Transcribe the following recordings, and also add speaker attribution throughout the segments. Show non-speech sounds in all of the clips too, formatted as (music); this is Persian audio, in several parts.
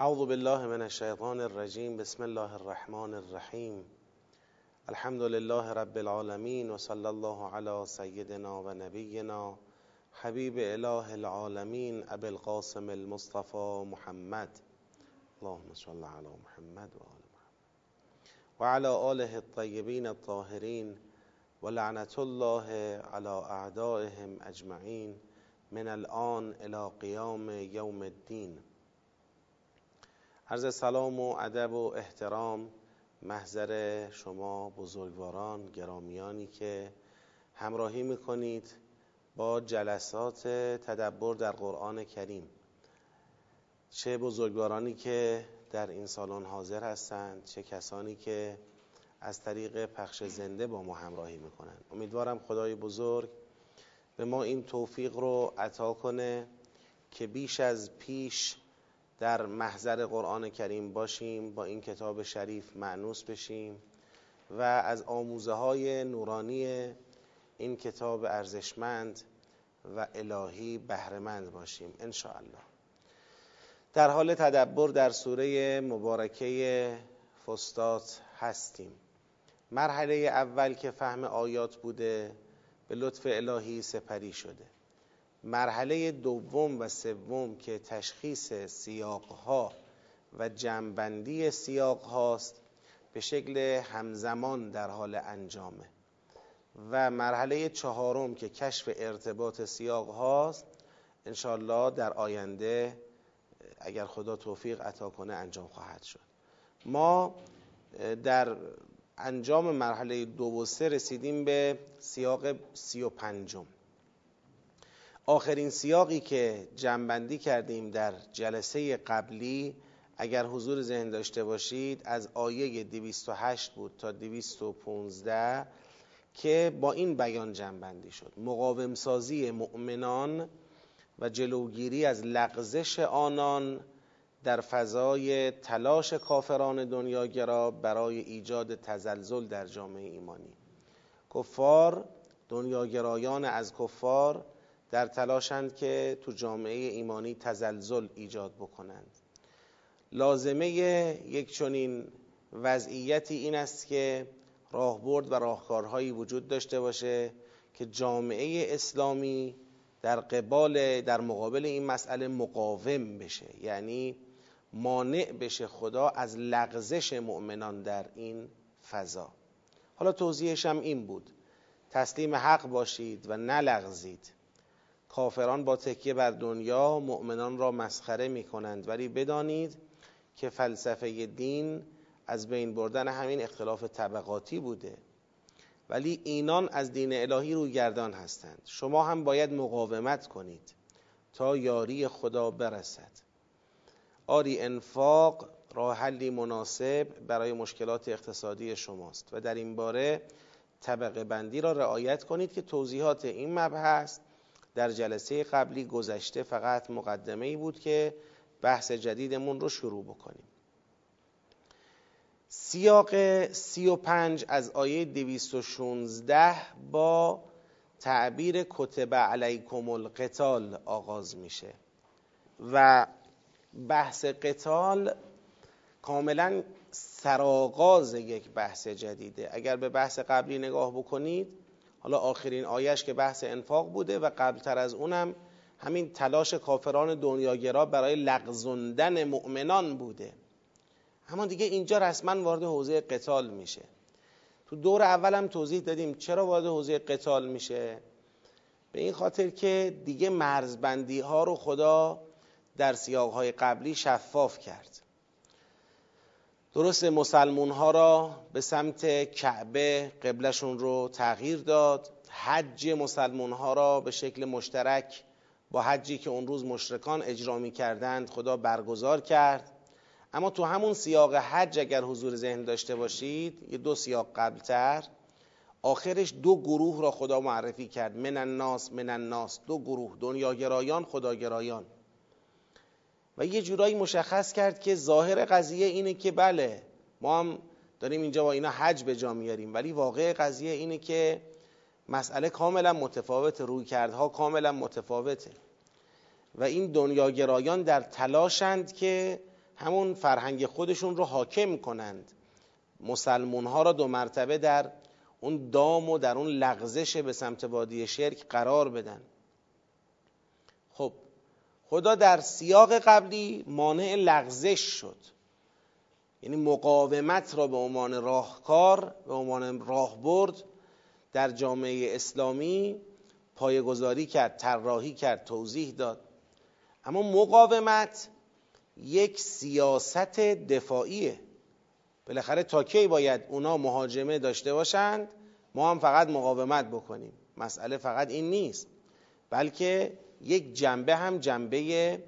Speaker 1: اعوذ بالله من الشیطان الرجیم بسم الله الرحمن الرحیم الحمد لله رب العالمین و صلی الله علی سیدنا و نبینا حبیب اله العالمین ابی القاسم المصطفى محمد. اللهم صل علی محمد و آل محمد. و علی آله الطیبین الطاهرین و لعنت الله علی اعدائهم اجمعین من الان الى قیام یوم الدین عرض سلام و ادب و احترام محضر شما بزرگواران گرامیانی که همراهی می‌کنید با جلسات تدبر در قرآن کریم. چه بزرگوارانی که در این سالن حاضر هستند چه کسانی که از طریق پخش زنده با ما همراهی می‌کنند. امیدوارم خدای بزرگ به ما این توفیق رو عطا کنه که بیش از پیش در محضر قرآن کریم باشیم با این کتاب شریف معنوس بشیم و از آموزه های نورانی این کتاب ارزشمند و الهی بهرهمند باشیم ان الله در حال تدبر در سوره مبارکه فستات هستیم. مرحله اول که فهم آیات بوده به لطف الهی سپری شده. مرحله دوم و سوم که تشخیص سیاقها و جمعبندی سیاق هاست به شکل همزمان در حال انجامه. و مرحله چهارم که کشف ارتباط سیاق هاست انشالله در آینده اگر خدا توفیق عطا کنه انجام خواهد شد. ما در انجام مرحله دو و سه رسیدیم به سیاق سی و پنجم. آخرین سیاقی که جنبندی کردیم در جلسه قبلی اگر حضور ذهن داشته باشید از آیه 208 بود تا 215 که با این بیان جنبندی شد. مقاوم سازی مؤمنان و جلوگیری از لغزش آنان در فضای تلاش کافران دنیاگرا برای ایجاد تزلزل در جامعه ایمانی. کفار دنیاگرایان از کفار در تلاشند که تو جامعه ایمانی تزلزل ایجاد بکنند. لازمه یک چنین وضعیتی این است که راهبرد و راهکارهایی وجود داشته باشه که جامعه اسلامی در قبال در مقابل این مسئله مقاوم بشه. یعنی مانع بشه خدا از لغزش مؤمنان در این فضا. حالا توضیحش هم این بود. تسلیم حق باشید و نلغزید. کافران با تکیه بر دنیا مؤمنان را مسخره می کنند ولی بدانید که فلسفه دین از بین بردن همین اختلاف طبقاتی بوده. ولی اینان از دین الهی روی گردان هستند. شما هم باید مقاومت کنید تا یاری خدا برسد. آری انفاق راه حلی مناسب برای مشکلات اقتصادی شماست. و در این باره طبقه بندی را رعایت کنید که توضیحات این مبحث در جلسه قبلی گذشته فقط مقدمه ای بود که بحث جدیدمون رو شروع بکنیم. سیاق سی و پنج از آیه دویست و شونزده با تعبیر کتب علیکم القتال آغاز میشه و بحث قتال کاملا سرآغاز یک بحث جدیده. اگر به بحث قبلی نگاه بکنید حالا آخرین آیش که بحث انفاق بوده و قبلتر از اونم همین تلاش کافران دنیاگرا برای لغزوندن مؤمنان بوده. اما دیگه اینجا رسما وارد حوزه قتال میشه. تو دور اول هم توضیح دادیم چرا وارد حوزه قتال میشه. به این خاطر که دیگه مرزبندی ها رو خدا در سیاق های قبلی شفاف کرد. درست مسلمون ها را به سمت کعبه قبلشون رو تغییر داد. حج مسلمون ها را به شکل مشترک با حجی که اون روز مشرکان اجرا می کردند خدا برگزار کرد. اما تو همون سیاق حج اگر حضور ذهن داشته باشید یه دو سیاق قبلتر آخرش دو گروه را خدا معرفی کرد. من الناس من الناس. دو گروه دنیاگرایان خداگرایان. و یه جورایی مشخص کرد که ظاهر قضیه اینه که بله ما هم داریم اینجا با اینا حج به جا میاریم ولی واقع قضیه اینه که مسئله کاملا متفاوت روی کردها کاملا متفاوته. و این دنیاگرایان در تلاشند که همون فرهنگ خودشون رو حاکم کنند. مسلمون ها را دو مرتبه در اون دام و در اون لغزش به سمت وادی شرک قرار بدن. خدا در سیاق قبلی مانع لغزش شد. یعنی مقاومت را به عنوان راهکار به عنوان راهبرد در جامعه اسلامی پایگذاری کرد طراحی کرد توضیح داد. اما مقاومت یک سیاست دفاعیه. بالاخره تا کی باید اونا مهاجمه داشته باشند ما هم فقط مقاومت بکنیم. مسئله فقط این نیست بلکه یک جنبه هم جنبه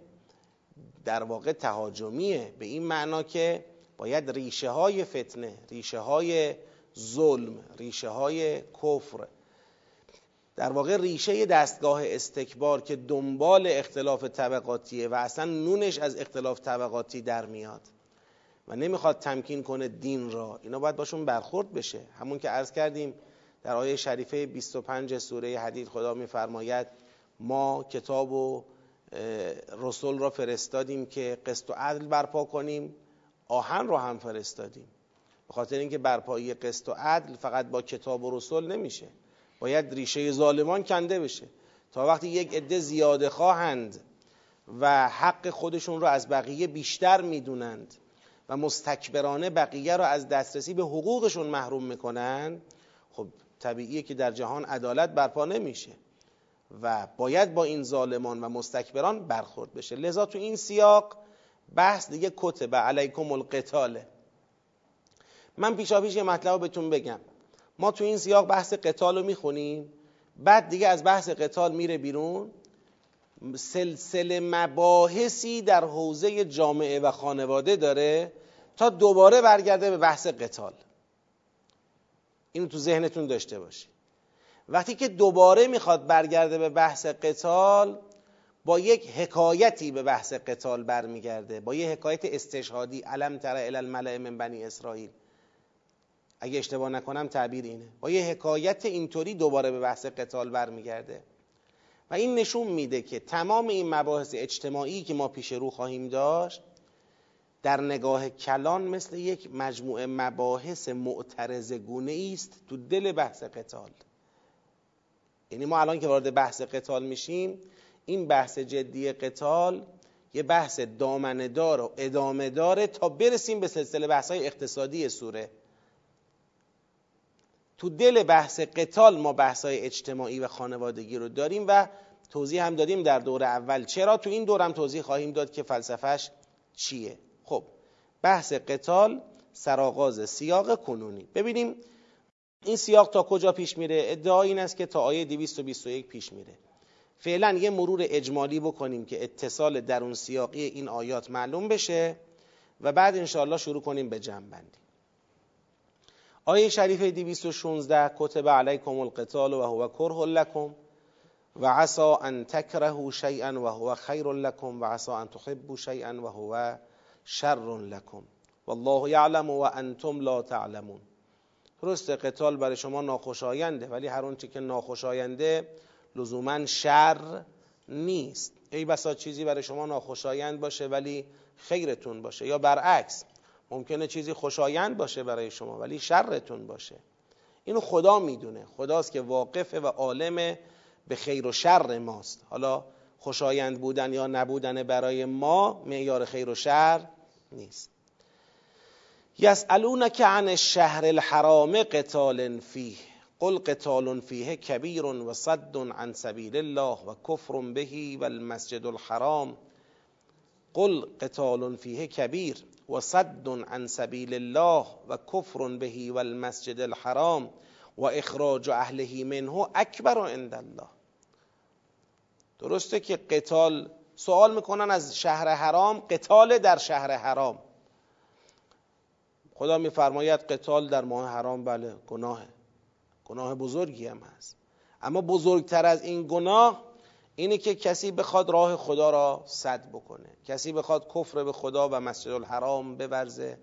Speaker 1: در واقع تهاجمیه. به این معنا که باید ریشه های فتنه ریشه های ظلم ریشه های کفر در واقع ریشه دستگاه استکبار که دنبال اختلاف طبقاتیه و اصلا نونش از اختلاف طبقاتی در میاد و نمی‌خواد تمکین کنه دین را. اینا باید باشون برخورد بشه. همون که عرض کردیم در آیه شریفه 25 سوره حدید خدا میفرماید ما کتاب و رسول را فرستادیم که قسط و عدل برپا کنیم آهن رو هم فرستادیم. به خاطر اینکه برپایی قسط و عدل فقط با کتاب و رسول نمیشه. باید ریشه ظالمان کنده بشه. تا وقتی یک عده زیاده خواهند و حق خودشون رو از بقیه بیشتر می‌دونند و مستکبرانه بقیه رو از دسترسی به حقوقشون محروم می‌کنن خب طبیعیه که در جهان عدالت برپا نمیشه. و باید با این ظالمان و مستکبران برخورد بشه. لذا تو این سیاق بحث دیگه کتب علیکم القتاله. من پیشا پیش یه مطلب بهتون بگم. ما تو این سیاق بحث قتال رو می‌خونیم. بعد دیگه از بحث قتال میره بیرون. سلسله مباحثی در حوزه جامعه و خانواده داره تا دوباره برگرده به بحث قتال. اینو تو ذهنتون داشته باشید. وقتی که دوباره می‌خواد برگرده به بحث قتال با یک حکایتی به بحث قتال برمیگرده با یه حکایت استشهادی. علم تر الی من بنی اسرائیل. اگه اشتباه نکنم تعبیر اینه. با یه حکایت اینطوری دوباره به بحث قتال برمیگرده. و این نشون میده که تمام این مباحث اجتماعی که ما پیش رو خواهیم داشت در نگاه کلان مثل یک مجموعه مباحث معترض گونه است تو دل بحث قتال. یعنی ما الان که وارد بحث قتال میشیم این بحث جدی قتال یه بحث دامنه و ادامه داره تا برسیم به سلسله بحث های اقتصادی سوره. تو دل بحث قتال ما بحث های اجتماعی و خانوادگی رو داریم و توضیح هم دادیم در دور اول. چرا؟ تو این دور هم توضیح خواهیم داد که فلسفهش چیه. خب بحث قتال سرآغاز سیاق کنونی. ببینیم این سیاق تا کجا پیش میره؟ ادعا این است که تا آیه 221 پیش میره. فعلا یه مرور اجمالی بکنیم که اتصال درون سیاقی این آیات معلوم بشه و بعد انشاءالله شروع کنیم به جنبندی آیه شریفه 216 کتب علیکم القتال و هو کره لکم و عسا ان تکرهوا شیئا و هو خیر لکم و عسا ان تحبوا شیئا و هو شر لکم. والله یعلم و انتم لا تعلمون. درست قتال برای شما ناخوشاینده ولی هر اونچه که ناخوشاینده لزوما شر نیست. ای بسا چیزی برای شما ناخوشایند باشه ولی خیرتون باشه. یا برعکس ممکنه چیزی خوشایند باشه برای شما ولی شرتون باشه. اینو خدا می‌دونه. خداست که واقفه و عالم به خیر و شر ماست. حالا خوشایند بودن یا نبودن برای ما معیار خیر و شر نیست. یسالونک عن الشهر الحرام قتال فیه. قل قتال فیه کبیر و صد عن سبیل الله و کفر به و المسجد الحرام. قل قتال فیه کبیر و صد عن سبیل الله و کفر به و المسجد الحرام و اخراج اهله منه اکبر عند الله. درسته که قتال سوال می‌کنن از شهر حرام قتال در شهر حرام. خدا میفرماید قتال در ماه حرام بله گناهه. گناه بزرگی هم هست. اما بزرگتر از این گناه اینه که کسی بخواد راه خدا را صد بکنه. کسی بخواد کفر به خدا و مسجد الحرام بورزه.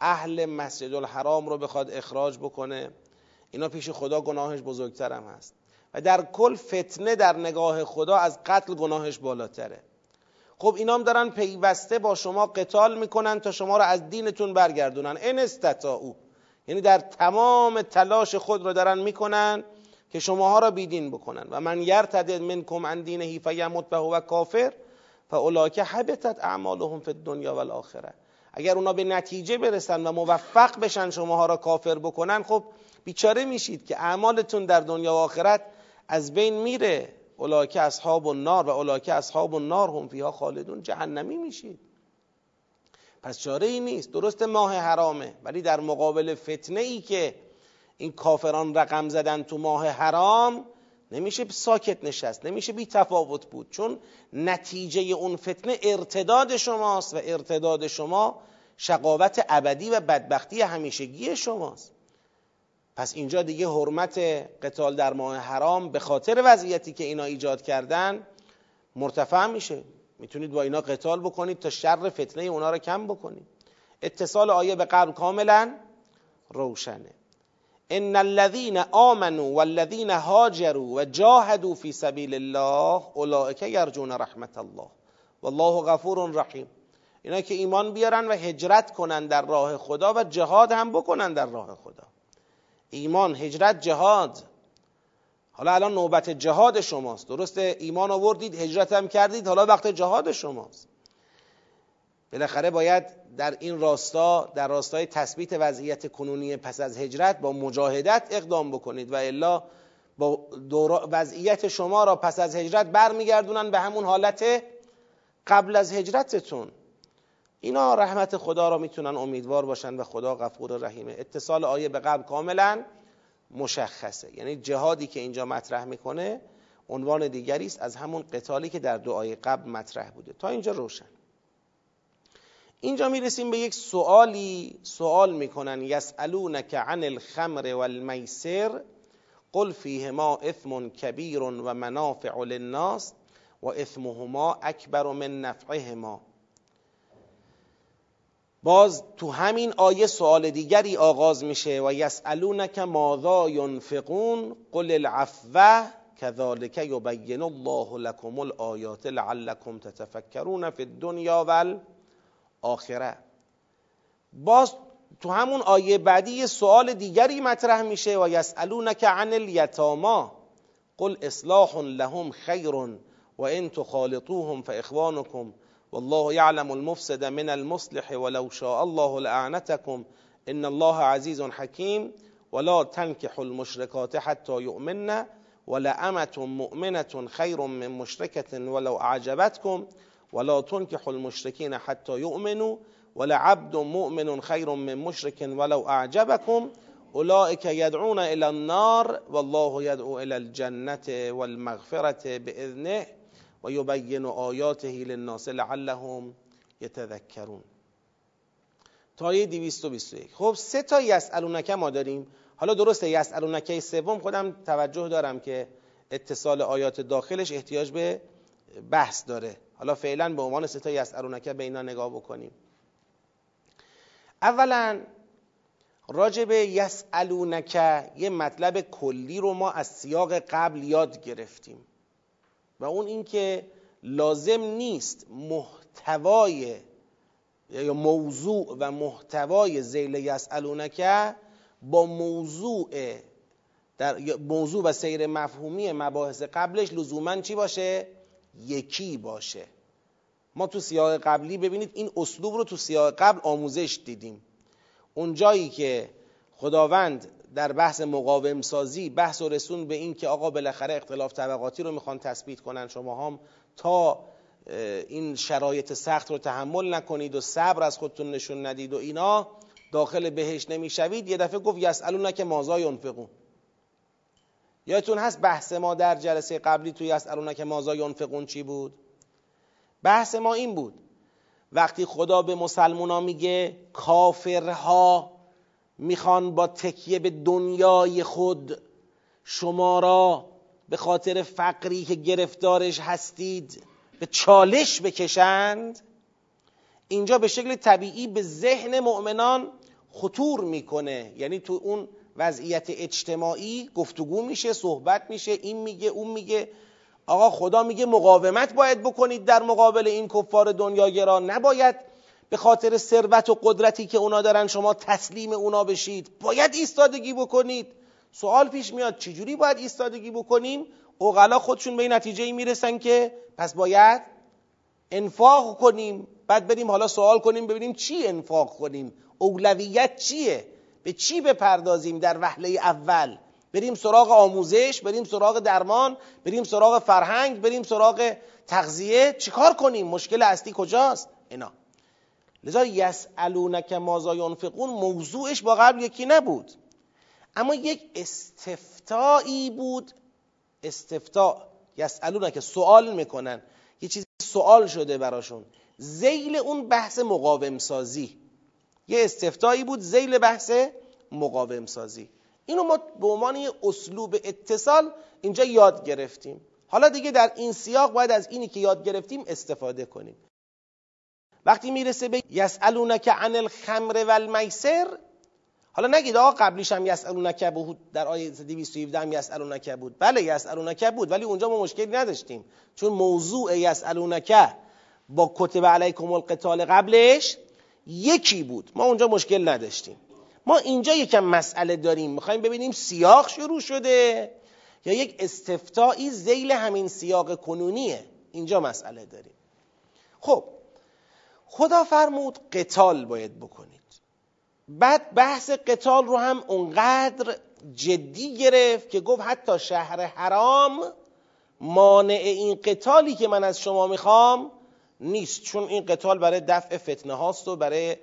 Speaker 1: اهل مسجد الحرام رو بخواد اخراج بکنه. اینا پیش خدا گناهش بزرگتر هم هست. و در کل فتنه در نگاه خدا از قتل گناهش بالاتره. خب اینام دارن پیوسته با شما قتال می‌کنن تا شما را از دینتون برگردونن. ان استطاعو. یعنی در تمام تلاش خود رو دارن می‌کنن که شماها را بیدین بکنن. و من یرتد منکم عن دینه فیمت و کافر فاولئک حبطت اعمالهم فی الدنیا والآخره. اگر اونا به نتیجه برسن و موفق بشن شماها را کافر بکنن خب بیچاره میشید که اعمالتون در دنیا و آخرت از بین میره. اولئک اصحاب النار و اولئک اصحاب النار هم فیها خالدون جهنمی میشید. پس چاره ای نیست. درست ماه حرامه ولی در مقابل فتنه ای که این کافران رقم زدن تو ماه حرام نمیشه ساکت نشست نمیشه بی تفاوت بود. چون نتیجه اون فتنه ارتداد شماست و ارتداد شما شقاوت ابدی و بدبختی همیشگی شماست. پس اینجا دیگه حرمت قتال در ماه حرام به خاطر وضعیتی که اینا ایجاد کردن مرتفع میشه. می‌تونید با اینا قتال بکنید تا شر فتنه اونا رو کم بکنید. اتصال آیه به قبل کاملا روشنه. ان الذين آمنوا والذين هاجروا و جاهدوا في سبيل الله اولئك يرجون رحمت الله. والله غفور رحیم. اینا که ایمان بیارن و هجرت کنن در راه خدا و جهاد هم بکنن در راه خدا. ایمان هجرت جهاد. حالا الان نوبت جهاد شماست. درسته ایمان آوردید هجرت هم کردید حالا وقت جهاد شماست. بالاخره باید در این راستا در راستای تثبیت وضعیت کنونی پس از هجرت با مجاهدت اقدام بکنید و الا با وضعیت شما را پس از هجرت برمیگردونن به همون حالت قبل از هجرتتون. اینا رحمت خدا را می‌تونن امیدوار باشن و خدا غفور رحیمه. اتصال آیه به قبل کاملا مشخصه. یعنی جهادی که اینجا مطرح می‌کنه عنوان دیگری است از همون قتالی که در دعای قبل مطرح بوده. تا اینجا روشن. اینجا می‌رسیم به یک سوالی سوال می‌کنن. یسالونک عن الخمر والمیسر قل فیهما اثم کبیر و منافع للناس و اثمهما اکبر من نفعهما. باز تو همین آیه سوال دیگری آغاز میشه و یسالونک ماذا ینفقون؟ قل العفو كذلك یبین الله لكم الآیات لعلكم تتفکرون فی الدنیا والآخره باز تو همون آیه بعدی سوال دیگری مطرح میشه و یسالونک عن الیتاما. قل اصلاح لهم خیر و ان تخالطوهم فاخوانكم والله يعلم المفسد من المصلح ولو شاء الله لأعنتكم. إن الله عزيز حكيم. ولا تنكحوا المشركات حتى يؤمن. ولأمة مؤمنة خير من مشركة ولو أعجبتكم. ولا تنكحوا المشركين حتى يؤمنوا. ولعبد مؤمن خير من مشرك ولو أعجبكم. أولئك يدعون إلى النار. والله يدعو إلى الجنة والمغفرة بإذنه. و یبین آیاته للناس لعلهم یتذکرون. تا آیه 221 خب سه تا یسالونک ما داریم. حالا درسته یسالونکه سوم خودم توجه دارم که اتصال آیات داخلش احتیاج به بحث داره. حالا فعلا به عنوان سه تا یسالونک به اینا نگاه بکنیم. اولا راجع به یسالونک یه مطلب کلی رو ما از سیاق قبل یاد گرفتیم. و اون اینکه لازم نیست محتوای یا موضوع و محتوای زیل یسالونکه با موضوع در موضوع و سیر مفهومی مباحث قبلش لزوما چی باشه؟ یکی باشه. ما تو سیاق قبلی ببینید این اسلوب رو تو سیاق قبل آموزش دیدیم. اون جایی که خداوند در بحث مقاوم سازی بحث و رسون به این که آقا بالاخره اختلاف طبقاتی رو می‌خوان تثبیت کنن. شما هم تا این شرایط سخت رو تحمل نکنید و صبر از خودتون نشون ندید و اینا داخل بهش نمی‌شوید. یه دفعه گفت یسالون که مازا ینفقون؟ یادتون هست بحث ما در جلسه قبلی توی یسالون که مازا ینفقون چی بود؟ بحث ما این بود. وقتی خدا به مسلمونا میگه کافرها می‌خوان با تکیه به دنیای خود شما را به خاطر فقری که گرفتارش هستید به چالش بکشند. اینجا به شکل طبیعی به ذهن مؤمنان خطور می‌کنه. یعنی تو اون وضعیت اجتماعی گفتگو میشه صحبت میشه این میگه اون میگه. آقا خدا میگه مقاومت باید بکنید در مقابل این کفار دنیاگرا. نباید به خاطر ثروت و قدرتی که اونا دارن شما تسلیم اونا بشید. باید ایستادگی بکنید. سوال پیش میاد چجوری باید ایستادگی بکنیم؟ اوغلا خودشون به نتیجه می‌رسن که پس باید انفاق کنیم. بعد بریم حالا سوال کنیم ببینیم چی انفاق کنیم. اولویت چیه؟ به چی بپردازیم در وهله اول؟ بریم سراغ آموزش بریم سراغ درمان بریم سراغ فرهنگ بریم سراغ تغذیه. چیکار کنیم؟ مشکل اصلی کجاست؟ اینا. لذا یسالونک مازا ینفقون؟ موضوعش با قبل یکی نبود. اما یک استفتایی بود. استفتا یسالونک سوال می‌کنن. یه چیزی سوال شده براشون. زیل اون بحث مقاوم سازی یه استفتایی بود زیل بحث مقاوم سازی اینو ما به عنوان یه اسلوب اتصال اینجا یاد گرفتیم. حالا دیگه در این سیاق باید از اینی که یاد گرفتیم استفاده کنیم. وقتی می‌رسه به یسالونک عن الخمر و المیسر حالا نگید آقا قبلیش هم یسالونک بود در آیه 217 هم یسالونک بود. بله یسالونک بود ولی اونجا ما مشکلی نداشتیم. چون موضوع یسالونک با کتب علیکم القتال قبلش یکی بود. ما اونجا مشکل نداشتیم. ما اینجا یکم مسئله داریم. می‌خوایم ببینیم سیاق شروع شده یا یک استفتایی زیل همین سیاق کنونیه. اینجا مسئله داریم. خب خدا فرمود قتال باید بکنید. بعد بحث قتال رو هم اونقدر جدی گرفت که گفت حتی شهر حرام مانع این قتالی که من از شما می‌خوام نیست. چون این قتال برای دفع فتنه هاست و برای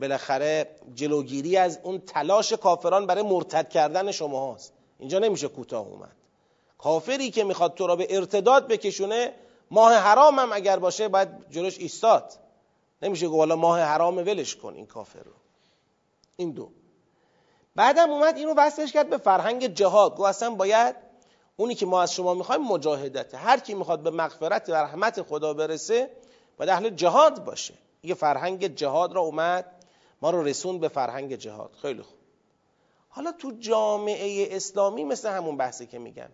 Speaker 1: بالاخره جلوگیری از اون تلاش کافران برای مرتد کردن شما هاست. اینجا نمیشه کوتاه اومد. کافری که می‌خواد تو را به ارتداد بکشونه ماه حرام هم اگر باشه باید جلوش ایستاد. نمیشه گفت حالا ماه حرام ولش کن این کافر رو. این دو. بعدم اومد اینو وصلش کرد به فرهنگ جهاد. گفت اصلا باید اونی که ما از شما می‌خوایم مجاهدته. هر کی می‌خواد به مغفرت و رحمت خدا برسه باید اهل جهاد باشه. یه فرهنگ جهاد را اومد ما رو رسون به فرهنگ جهاد. خیلی خوب. حالا تو جامعه اسلامی مثل همون بحثی که میگم.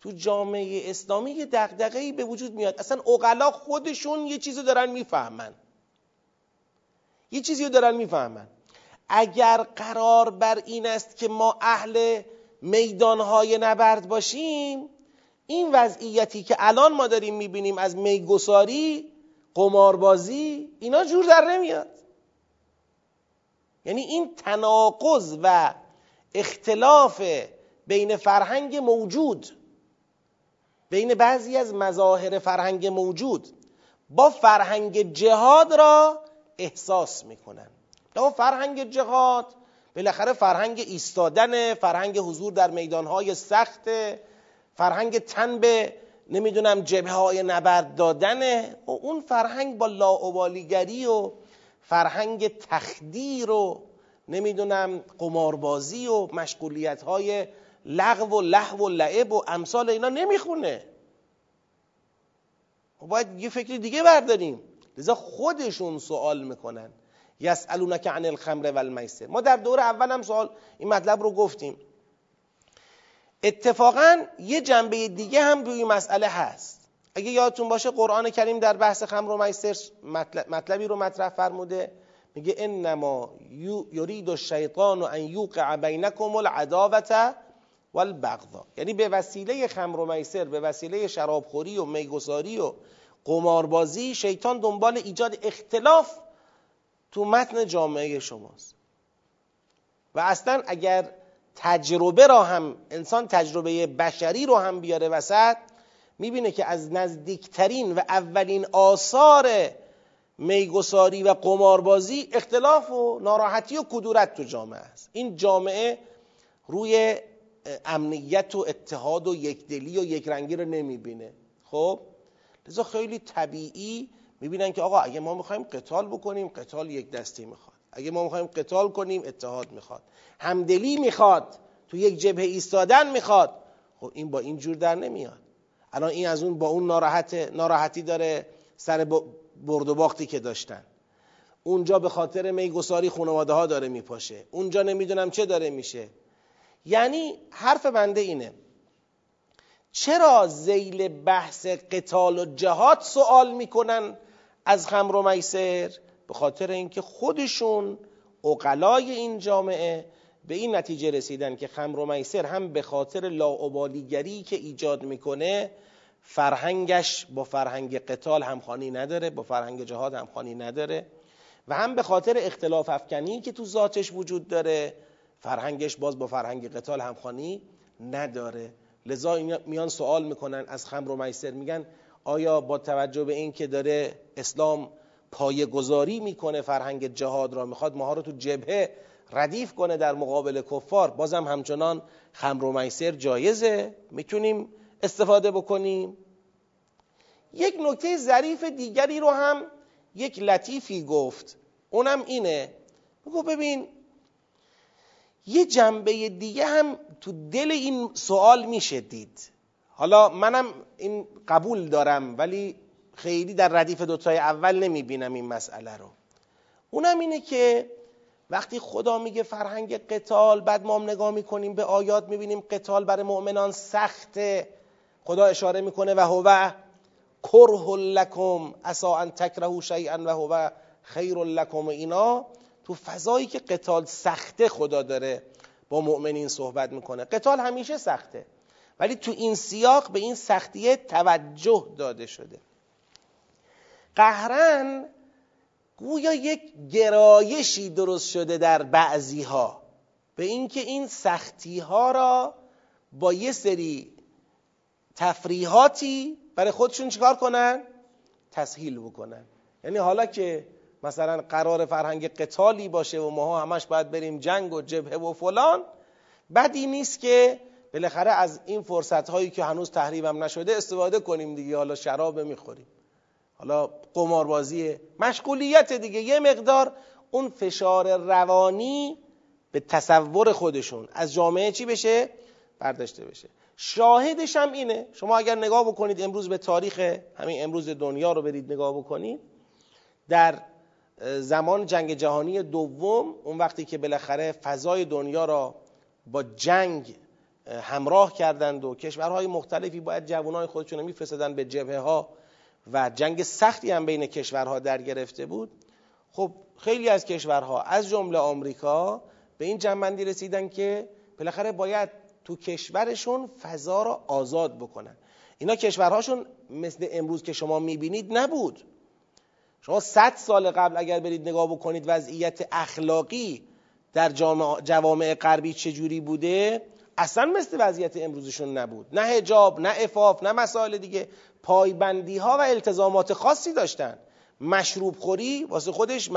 Speaker 1: تو جامعه اسلامی یه دقدقهی به وجود میاد. اصلا اقلا خودشون یه چیزی دارن می‌فهمن. یه چیزی رو دارن می‌فهمن. اگر قرار بر این است که ما اهل میدانهای نبرد باشیم این وضعیتی که الان ما داریم می‌بینیم از میگساری قماربازی اینا جور در نمیاد. یعنی این تناقض و اختلاف بین فرهنگ موجود بین بعضی از مظاهر فرهنگ موجود با فرهنگ جهاد را احساس می‌کنن. اما فرهنگ جهاد بالاخره فرهنگ ایستادن فرهنگ حضور در میدانهای سخت فرهنگ تن به نمی‌دونم جبه های نبرد دادنه. و اون فرهنگ با لاعبالیگری و فرهنگ تخدیر و نمی‌دونم قماربازی و مشغولیت های لغو و لحو و لعب و امثال اینا نمی‌خونه. و باید یه فکر دیگه برداریم. لذا خودشون سوال می‌کنن. یسالونک عن الخمر و المیسر ما در دور اول هم سوال این مطلب رو گفتیم. اتفاقا یه جنبه دیگه هم روی مسئله هست. اگه یادتون باشه قرآن کریم در بحث خمر و میسر مطلبی رو مطرح فرموده. میگه انما یرید الشیطان ان یوقع بینکم العداوه والبغضا یعنی به وسیله خمر و میسر به وسیله شرابخوری و میگساری و قماربازی شیطان دنبال ایجاد اختلاف تو متن جامعه شماست. و اصلا اگر تجربه را هم انسان تجربه بشری رو هم بیاره وسط می‌بینه که از نزدیکترین و اولین آثار میگساری و قماربازی اختلاف و ناراحتی و کدورت تو جامعه است. این جامعه روی امنیت و اتحاد و یکدلی و یکرنگی رو نمی‌بینه. خب؟ لذا خیلی طبیعی می‌بینن که آقا اگه ما می‌خوایم قتال بکنیم قتال یک دستی می‌خواد. اگه ما می‌خوایم قتال کنیم اتحاد می‌خواد. همدلی می‌خواد تو یک جبهه ایستادن می‌خواد. خب این با این جور در نمیاد. الان این از اون با اون ناراحت ناراحتی داره سر برد و باختی که داشتن. اونجا به خاطر میگساری خانواده ها داره میپاشه. اونجا نمی‌دونم چه داره میشه. یعنی حرف بنده اینه. چرا زیل بحث قتال و جهاد سوال می‌کنن از خمر و میسر؟ به خاطر اینکه خودشون اقلای این جامعه به این نتیجه رسیدن که خمر و میسر هم به خاطر لاعبالیگری که ایجاد می‌کنه فرهنگش با فرهنگ قتال همخوانی نداره با فرهنگ جهاد همخوانی نداره و هم به خاطر اختلاف افکنی که تو ذاتش وجود داره فرهنگش باز با فرهنگ قتال همخوانی نداره. لذا میان سوال می‌کنن از خمر و میسر میگن آیا با توجه به این که داره اسلام پایه گذاری می‌کنه فرهنگ جهاد را می‌خواد ماها رو تو جبهه ردیف کنه در مقابل کفار؟ بازم همچنان خمر و میسر جایزه. می‌تونیم استفاده بکنیم. یک نکته ظریف دیگری رو هم یک لطیفی گفت. اونم اینه. بگو ببین یه جنبه دیگه هم تو دل این سوال میشه دید. حالا منم این قبول دارم ولی خیلی در ردیف دوتای اول نمی‌بینم این مسئله رو. اونم اینه که وقتی خدا میگه فرهنگ قتال بعد ما هم نگاه می‌کنیم به آیات می‌بینیم قتال برای مؤمنان سخته. خدا اشاره می‌کنه و هو کره لکم اسا ان تکرهو شیئا و هو خیر لکم. اینا تو فضایی که قتال سخته خدا داره. با مؤمنین صحبت می‌کنه. قتال همیشه سخته. ولی تو این سیاق به این سختیه توجه داده شده. قهرن گویا یک گرایشی درست شده در بعضی ها به اینکه این سختی ها را با یه سری تفریحاتی برای خودشون چیکار کنن؟ تسهیل بکنن. یعنی حالا که مثلا قرار فرهنگ قتالی باشه و ماها همش باید بریم جنگ و جبهه و فلان بدی نیست که بالاخره از این فرصت هایی که هنوز تحریمم نشده استفاده کنیم دیگه. حالا شراب می‌خوریم. حالا قماربازی مشغولیت دیگه. یه مقدار اون فشار روانی به تصور خودشون از جامعه چی بشه؟ برداشته بشه. شاهدش هم اینه. شما اگر نگاه بکنید امروز به تاریخ همین امروز دنیا رو برید نگاه بکنید در زمان جنگ جهانی دوم اون وقتی که بالاخره فضای دنیا را با جنگ همراه کردند و کشورهای مختلفی باید جوانای خودشون رو میفرستادن به جبهه ها و جنگ سختی هم بین کشورها در گرفته بود. خب خیلی از کشورها از جمله آمریکا به این جنبندی رسیدن که بالاخره باید تو کشورشون فضا را آزاد بکنن. اینا کشورهاشون مثل امروز که شما می‌بینید نبود. شما صد سال قبل اگر برید نگاه بکنید وضعیت اخلاقی در جوامع غربی چجوری بوده اصلا مثل وضعیت امروزشون نبود. نه هجاب نه افاف نه مسائل دیگه. پایبندی ها و التزامات خاصی داشتن. مشروب خوری واسه خودش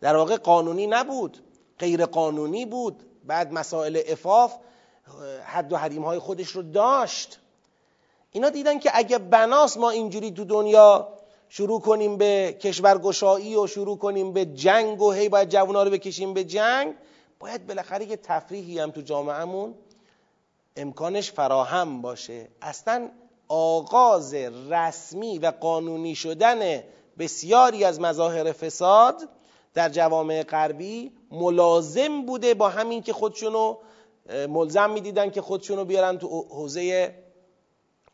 Speaker 1: در واقع قانونی نبود. غیر قانونی بود. بعد مسائل افاف حد و حریم های خودش رو داشت. اینا دیدن که اگه بناس ما اینجوری تو دنیا شروع کنیم به کشورگشایی و شروع کنیم به جنگ و هی باید جوونا رو بکشیم به جنگ باید بالاخره یه تفریحی هم تو جامعهمون امکانش فراهم باشه. اصلا آغاز رسمی و قانونی شدن بسیاری از مظاهر فساد در جوامع غربی ملازم بوده با همین که خودشونو ملزم می‌دیدن که خودشونو بیارن تو حوزه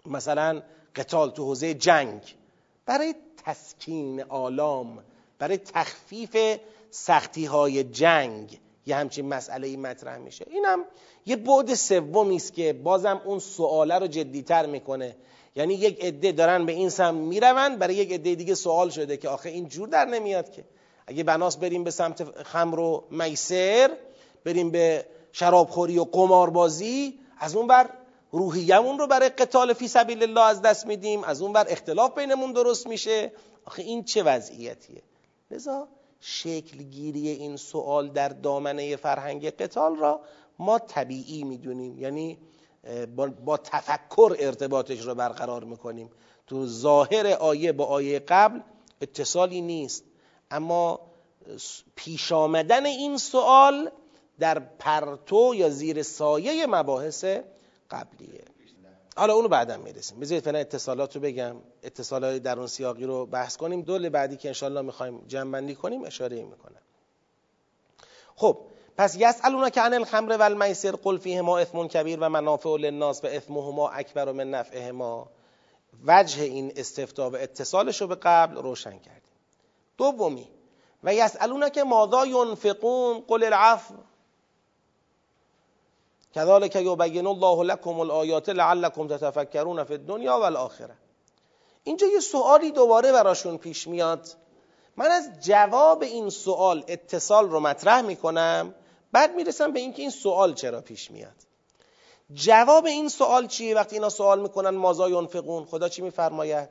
Speaker 1: مثلا قتال تو حوزه جنگ. برای تسکین آلام برای تخفیف سختی های جنگ یه همچین مسئله مطرح میشه. اینم یه بعد سومی است که بازم اون سواله رو جدیتر می‌کنه. یعنی یک عده دارن به این سمت می‌روند برای یک عده دیگه سوال شده که آخه این جور در نمیاد که. اگه بناس بریم به سمت خمر و میسر بریم به شرابخوری و قماربازی از اون بر روحیمون رو برای قتال فی سبیل الله از دست میدیم. از اون بر اختلاف بینمون درست میشه. آخه این چه وضعیتیه؟ لذا شکلگیری این سوال در دامنه فرهنگ قتال را ما طبیعی می‌دونیم. یعنی با, تفکر ارتباطش رو برقرار می‌کنیم. تو ظاهر آیه با آیه قبل اتصالی نیست. اما پیش آمدن این سوال در پرتو یا زیر سایه مباحث قبلیه. حالا اونو بعدا می‌رسیم. بذارید فعلا اتصالات رو بگم. اتصالات در اون سیاقی رو بحث کنیم. دول بعدی که انشالله می‌خوایم جمع بندی کنیم اشاره می‌کنم خب پس یسالون که عن الخمر و المیسر قل فیهما اثم کبیر و منافع للناس و اثمهما اکبر من نفعهما. وجه این استفتا و اتصالش رو به قبل روشن کردیم. دومی و یسالون که ماذا ینفقون؟ قل العفو کذالک یبین الله لكم الآیات لعلكم تتفکرون فی الدنیا والآخره. اینجا یه سوالی دوباره براشون پیش میاد. من از جواب این سوال اتصال رو مطرح می‌کنم بعد می‌رسم به اینکه این سوال چرا پیش میاد. جواب این سوال چیه؟ وقتی اینا سوال می‌کنن مازا ینفقون. خدا چی میفرماید؟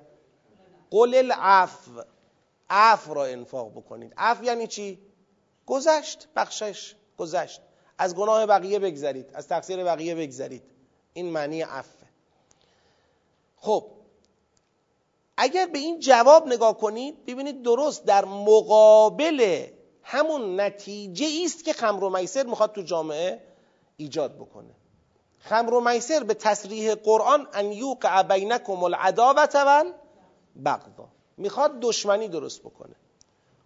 Speaker 1: قل العفو. عفو را انفاق بکنید. عفو یعنی چی؟ گذشت بخشش گذشت. از گناه بقیه بگذرید از تقصیر بقیه بگذرید. این معنی عفو خب اگر به این جواب نگاه کنید ببینید درست در مقابل همون نتیجه است که خمر و میسر می‌خواد تو جامعه ایجاد بکنه. خمر و میسر به تصریح قرآن ان یوقع بینکم العداوت و بغضا می‌خواد دشمنی درست بکنه.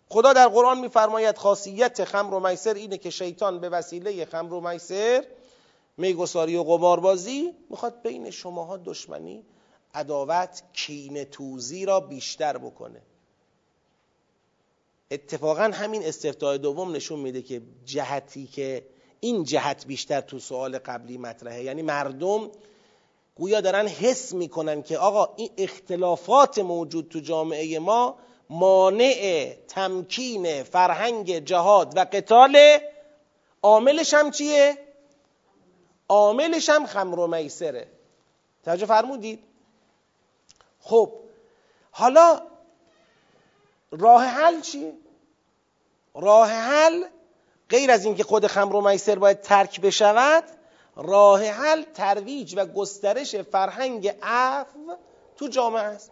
Speaker 1: خدا در قرآن میفرماید خاصیت خمر و میسر اینه که شیطان به وسیله خمر و میسر میگساری و قماربازی می‌خواد بین شماها دشمنی عداوت کین توزی را بیشتر بکنه. اتفاقا همین استفتاح دوم نشون میده که جهتی که این جهت بیشتر تو سوال قبلی مطرحه یعنی مردم گویا دارن حس می‌کنن که آقا این اختلافات موجود تو جامعه ما مانع تمکین فرهنگ جهاد و قتال عاملش هم چیه؟ عاملش هم خمر و میسره توجه فرمودید؟ خب حالا راه حل چیه؟ راه حل غیر از اینکه خود خمر و میسر باید ترک بشود راه حل ترویج و گسترش فرهنگ عفو تو جامعه است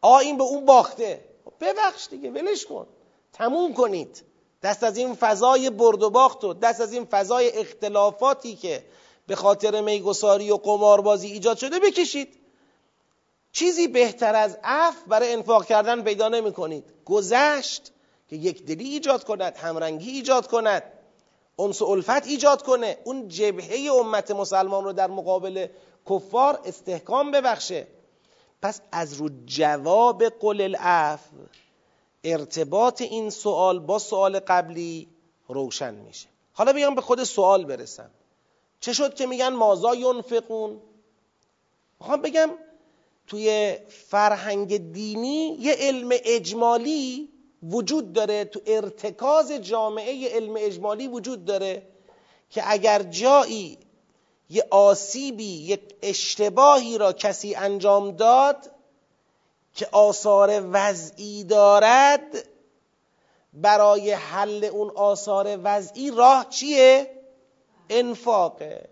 Speaker 1: آ این به اون باخته ببخش دیگه ولش کن. تموم کنید. دست از این فضای برد و باخت و دست از این فضای اختلافاتی که به خاطر میگساری و قماربازی ایجاد شده بکشید. چیزی بهتر از عفو برای انفاق کردن پیدا نمی کنید گذشت که یک دلی ایجاد کند همرنگی ایجاد کند. انس الفت ایجاد کنه. اون جبهه امت مسلمان رو در مقابل کفار استحکام ببخشه. پس از رو جواب قل العفو ارتباط این سوال با سوال قبلی روشن میشه. حالا بیام به خود سوال برسم. چه شد که میگن مازا ینفقون؟ می‌خوام بگم توی فرهنگ دینی یه علم اجمالی وجود داره تو ارتکاز جامعه علم اجمالی وجود داره که اگر جایی یه آسیبی یک اشتباهی را کسی انجام داد که آثار وضعی دارد برای حل اون آثار وضعی راه چیه؟ انفاقه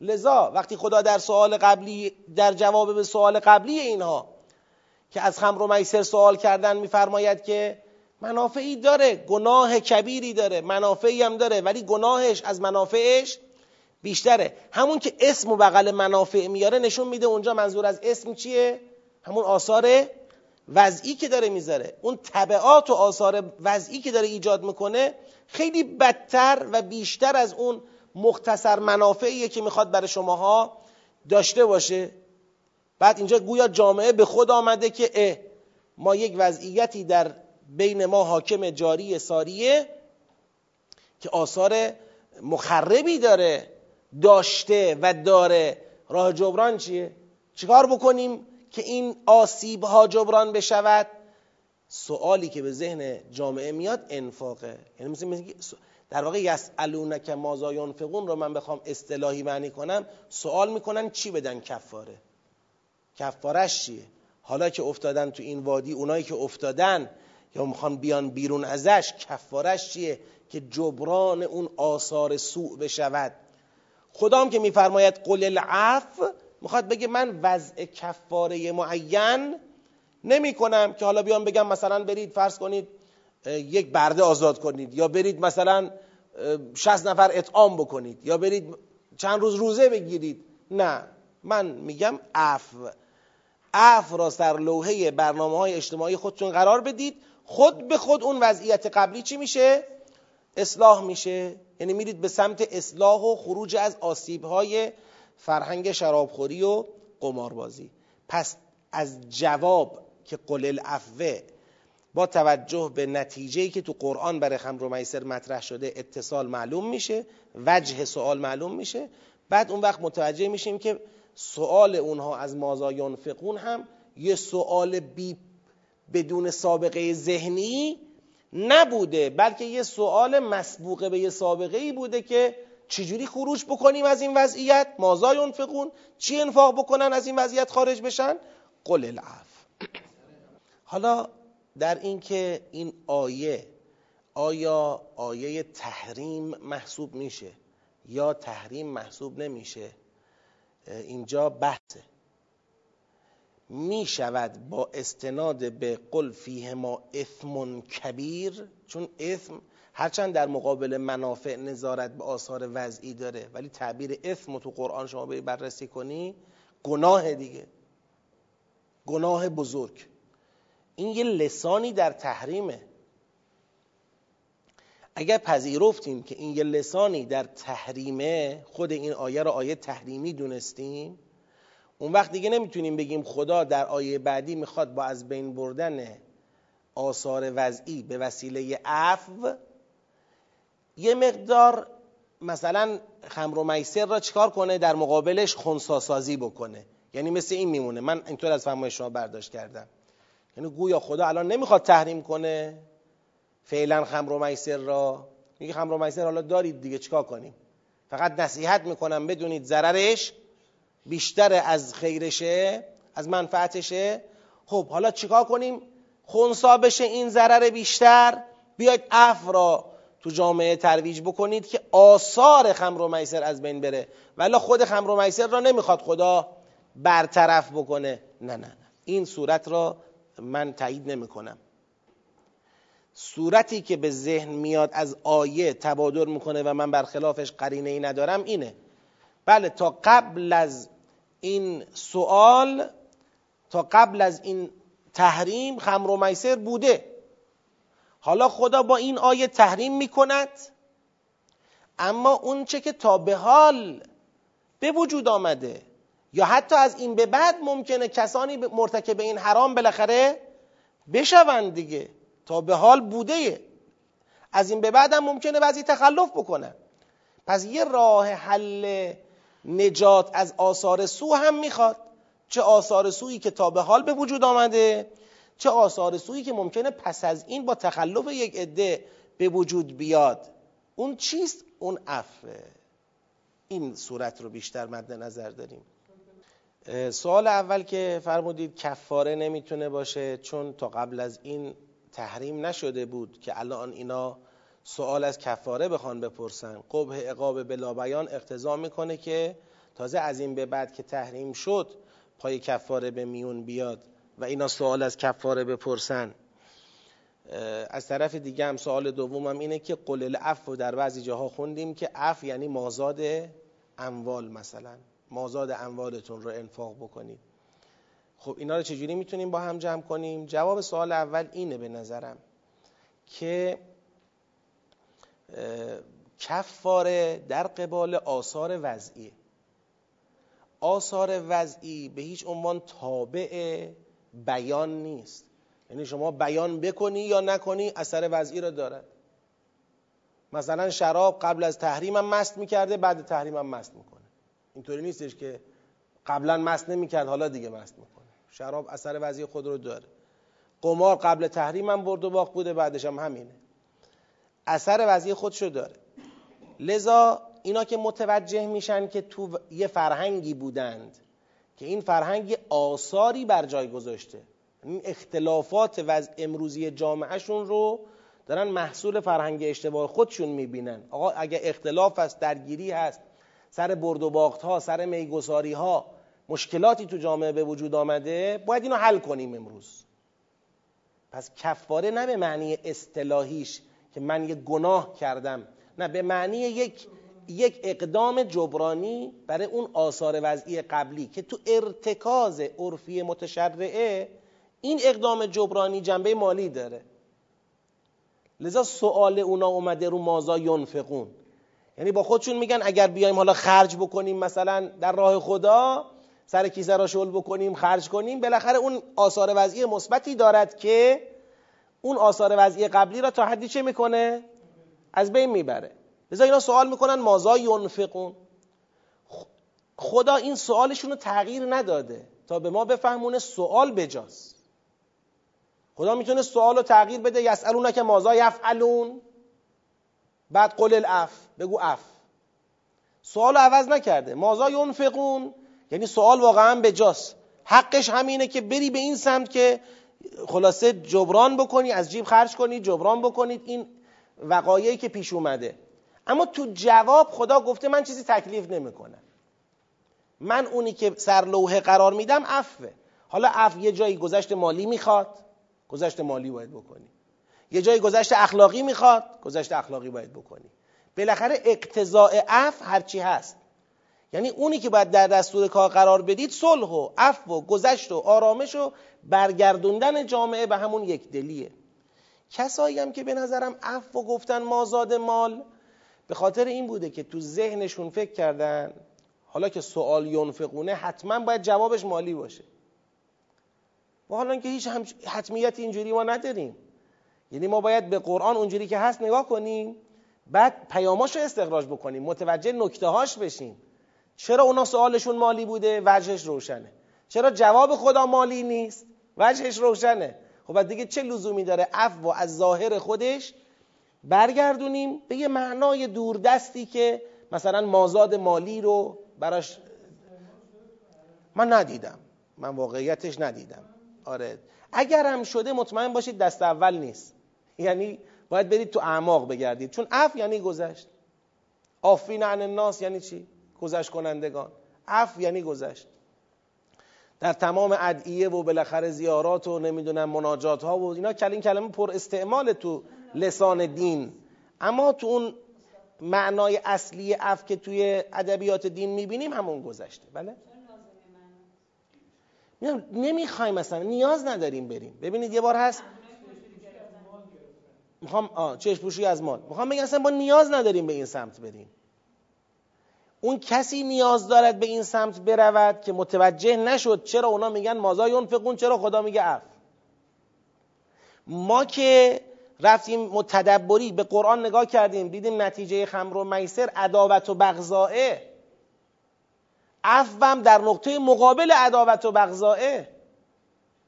Speaker 1: لذا وقتی خدا در سوال قبلی در جواب به سوال قبلی اینها که از خمر و میسر سوال کردن میفرماید که منافعی داره گناه کبیری داره منافعی هم داره ولی گناهش از منافعش بیشتره. همون که اسم و بغل منافع میاره نشون میده اونجا منظور از اسم چیه؟ همون آثار وضعی که داره می‌ذاره. اون طبعات و آثار وضعی که داره ایجاد می‌کنه خیلی بدتر و بیشتر از اون مختصر منافعیه که می‌خواد برای شماها داشته باشه. بعد اینجا گویا جامعه به خود آمده که اه ما یک وضعیتی در بین ما حاکم جاری ساریه که آثار مخربی داره. داشته و داره. راه جبران چیه؟ چیکار بکنیم که این آسیب ها جبران بشود؟ سوالی که به ذهن جامعه میاد انفاقه. یعنی مثل در واقع یسالونک مازا ینفقون رو من بخوام اصطلاحی معنی کنم سوال می‌کنن چی بدن کفاره؟ کفارش چیه؟ حالا که افتادن تو این وادی اونایی که افتادن یا می‌خوان بیان بیرون ازش کفارش چیه؟ که جبران اون آثار سوء بشود. خدام که میفرماید قل العفو می‌خواد بگه من وضع کفاره معین نمی کنم که حالا بیام بگم مثلا برید فرض کنید یک برده آزاد کنید یا برید مثلا 60 نفر اطعام بکنید یا برید چند روز روزه بگیرید. نه من میگم عفو. عفو را سر لوحه برنامه های اجتماعی خودتون قرار بدید. خود به خود اون وضعیت قبلی چی میشه؟ اصلاح میشه. یعنی میرید به سمت اصلاح و خروج از آسیبهای فرهنگ شرابخوری و قماربازی. پس از جواب که قل العفو با توجه به نتیجه که تو قرآن برای خمر و میسر مطرح شده اتصال معلوم میشه وجه سوال معلوم میشه. بعد اون وقت متوجه میشیم که سوال اونها از مازا ینفقون هم یه سوال بی بدون سابقه ذهنی نبوده بلکه یه سوال مسبوقه به یه سابقه ای بوده که چجوری خروج بکنیم از این وضعیت؟ مازا ینفقون چی انفاق بکنن از این وضعیت خارج بشن؟ قل العف حالا در اینکه این آیه آیا آیه تحریم محسوب میشه یا تحریم محسوب نمیشه؟ اینجا بحثه. می شود با استناد به قل فیه ما اثم کبیر چون اثم هرچند در مقابل منافع نظارت به آثار وضعی داره ولی تعبیر اثم تو قرآن شما به بررسی کنی گناه دیگه. گناه بزرگ. این یه لسانی در تحریمه. اگر پذیرفتیم که این یه لسانی در تحریمه خود این آیه را آیه تحریمی دونستیم اون وقت دیگه نمی‌تونیم بگیم خدا در آیه بعدی می‌خواد با از بین بردن آثار وضعی به وسیله عفو یه مقدار مثلا خمر و میسر را چیکار کنه؟ در مقابلش خونساسازی بکنه. یعنی مثل این میمونه. من اینطور از فرمایش شما برداشت کردم. یعنی گویا خدا الان نمی‌خواد تحریم کنه فعلا خمر و میسر را. میگه خمر و میسر حالا دارید دیگه چیکار کنیم؟ فقط نصیحت می‌کنم بدونید ضررش. بیشتر از خیرشه از منفعتشه. خب حالا چیکار کنیم؟ خونسا بشه این ضرر بیشتر. بیاید اف را تو جامعه ترویج بکنید که آثار خمر و میسر از بین بره. ولی خود خمر و میسر را نمی‌خواد خدا برطرف بکنه. نه نه نه. این صورت را من تایید نمی کنم صورتی که به ذهن میاد از آیه تبادر می‌کنه و من برخلافش قرینه ای ندارم اینه. بله تا قبل از این سوال تا قبل از این تحریم خمر و میسر بوده. حالا خدا با این آیه تحریم می‌کند اما اون چه که تا به حال به وجود آمده یا حتی از این به بعد ممکنه کسانی مرتکب این حرام بالاخره بشوند دیگه. تا به حال بوده. از این به بعد هم ممکنه بعضی تخلف بکنن. پس یه راه حل نجات از آثار سو هم می‌خواد. چه آثار سویی که تا به حال به وجود آمده چه آثار سویی که ممکنه پس از این با تخلف یک عده به وجود بیاد. اون چیست؟ اون عفه این صورت رو بیشتر مد نظر داریم. سوال اول که فرمودید کفاره نمی‌تونه باشه؟ چون تا قبل از این تحریم نشده بود که الان اینا سوال از کفاره بخوان بپرسن. قبه اقاب بلا بیان اقتضا می‌کنه که تازه از این به بعد که تحریم شد پای کفاره به میون بیاد و اینا سوال از کفاره بپرسن. از طرف دیگه هم سوال دومم اینه که قل العفو در بعضی جاها خوندیم که عفو یعنی مازاد اموال مثلا. مازاد اموالتون رو انفاق بکنید. خب اینا رو چجوری می‌تونیم با هم جمع کنیم؟ جواب سوال اول اینه به نظرم که کفاره در قبال آثار وضعی. آثار وضعی به هیچ عنوان تابع بیان نیست. یعنی شما بیان بکنی یا نکنی اثر وضعی رو دارد مثلا شراب قبل از تحریم هم مست می‌کرده بعد تحریم هم مست می‌کنه. اینطوری نیستش که قبلا مست نمی‌کرد حالا دیگه مست می‌کنه. شراب اثر وضعی خود رو داره. قمار قبل تحریم هم برد و باخت بوده بعدش هم همینه. اثر وضعی خودشو داره. لذا اینا که متوجه میشن که تو یه فرهنگی بودند که این فرهنگ آثاری بر جای گذاشته. این اختلافات وضع امروزی جامعهشون رو دارن محصول فرهنگ اشتباه خودشون می‌بینن. آقا اگه اختلاف هست درگیری هست سر برد و باخت ها سر میگساری ها مشکلاتی تو جامعه به وجود آمده باید اینو حل کنیم امروز. پس کفاره نه به معنی اصطلاحیش که من یه گناه کردم. نه به معنی یک یک اقدام جبرانی برای اون آثار وضعی قبلی که تو ارتکاز عرفی متشرعه این اقدام جبرانی جنبه مالی داره. لذا سوال اونا اومده رو مازا ینفقون؟ یعنی با خودشون میگن اگر بیایم حالا خرج بکنیم مثلا در راه خدا سر کیسه را شل بکنیم خرج کنیم بالاخره اون آثار وضعی مثبتی دارد که اون آثار وضعی قبلی را تا حدی چه می‌کنه؟ از بین می‌بره. لذا اینا سوال می‌کنن مازا ینفقون؟ خدا این سوالشون رو تغییر نداده تا به ما بفهمونه سوال بجاست. خدا می‌تونه سوال رو تغییر بده یسالون که مازا یفعلون؟ بعد قل الاف بگو اف سوال رو عوض نکرده. مازا ینفقون؟ یعنی سوال واقعا بجاست. حقش همینه که بری به این سمت که خلاصه جبران بکنی از جیب خرج کنی جبران بکنید. این وقایعی که پیش اومده. اما تو جواب خدا گفته من چیزی تکلیف نمی‌کنم. من اونی که سر لوحه قرار میدم عفوه. حالا عفو یه جایی گذشت مالی می‌خواد گذشت مالی باید بکنی. یه جایی گذشت اخلاقی می‌خواد گذشت اخلاقی باید بکنی. بالاخره اقتضاء عفو هرچی هست. یعنی اونی که باید در دستور کار قرار بدید صلح و عفو و گذشت و آرامش و برگردوندن جامعه به همون یک دلیه. کسایی هم که به نظرم عفو گفتن مازاد مال به خاطر این بوده که تو ذهنشون فکر کردن حالا که سوال ینفقونه حتما باید جوابش مالی باشه. و حالا که هیچ حتمیت اینجوری ما نداریم. یعنی ما باید به قرآن اونجوری که هست نگاه کنیم بعد پیاماش رو استخراج بکنیم متوجه نکته هاش بشیم. چرا اونا سوالشون مالی بوده؟ وجهش روشنه. چرا جواب خدا مالی نیست؟ وجهش روشنه. خب دیگه چه لزومی داره عفو از ظاهر خودش برگردونیم به یه معنای دوردستی که مثلا مازاد مالی رو براش من ندیدم. من واقعیتش ندیدم. آره. اگر هم شده مطمئن باشید دست اول نیست. یعنی باید برید تو اعماق بگردید. چون عف یعنی گذشت. آفین عن الناس یعنی چی؟ گذشت کنندگان. عف یعنی گذشت. در تمام ادعیه و بالاخره زیارات و نمی‌دونم مناجات ها و اینا کلین کلمه پر استعمال تو لسان دین. اما تو اون معنای اصلی اف که توی ادبیات دین می‌بینیم همون گذشته. بله؟ نمی‌خوایم مثلا نیاز نداریم بریم. ببینید یه بار هست. می‌خوام چشم پوشی از مال. می‌خوام بگم اصلا ما نیاز نداریم به این سمت بریم. اون کسی نیاز دارد به این سمت برود که متوجه نشد چرا اونا میگن مازا ینفقون چرا خدا میگه اف ما که رفتیم متدبری به قرآن نگاه کردیم دیدیم نتیجه خمر و میسر عداوت و بغضائه عفوم در نقطه مقابل عداوت و بغضائه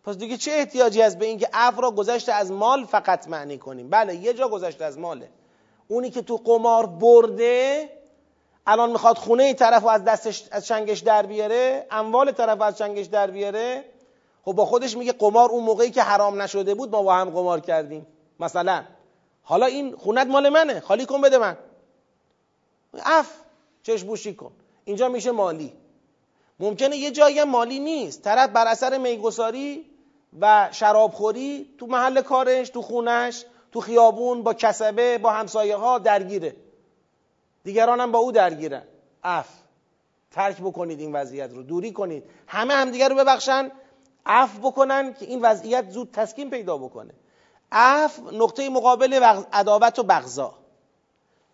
Speaker 1: پس دیگه چه احتیاجی هست به اینکه عفو را گذشته از مال فقط معنی کنیم؟ بله یه جا گذشته از ماله. اونی که تو قمار برده الان می‌خواد خونه ای طرف از دستش از چنگش در بیاره اموال طرف از چنگش در بیاره. خب با خودش میگه قمار اون موقعی که حرام نشده بود ما با هم قمار کردیم. مثلا. حالا این خونت مال منه خالی کن بده من. اف چشم بوشی کن. اینجا میشه مالی. ممکنه یه جایی مالی نیست. طرف بر اثر میگساری و شرابخوری تو محل کارش تو خونش تو خیابون با کسبه با همسایه ها درگیره. دیگران هم با او درگیرن. عفو ترک بکنید این وضعیت رو. دوری کنید. همه همدیگر رو ببخشن. عفو بکنن که این وضعیت زود تسکین پیدا بکنه. عفو نقطه مقابل عداوت و بغضاء.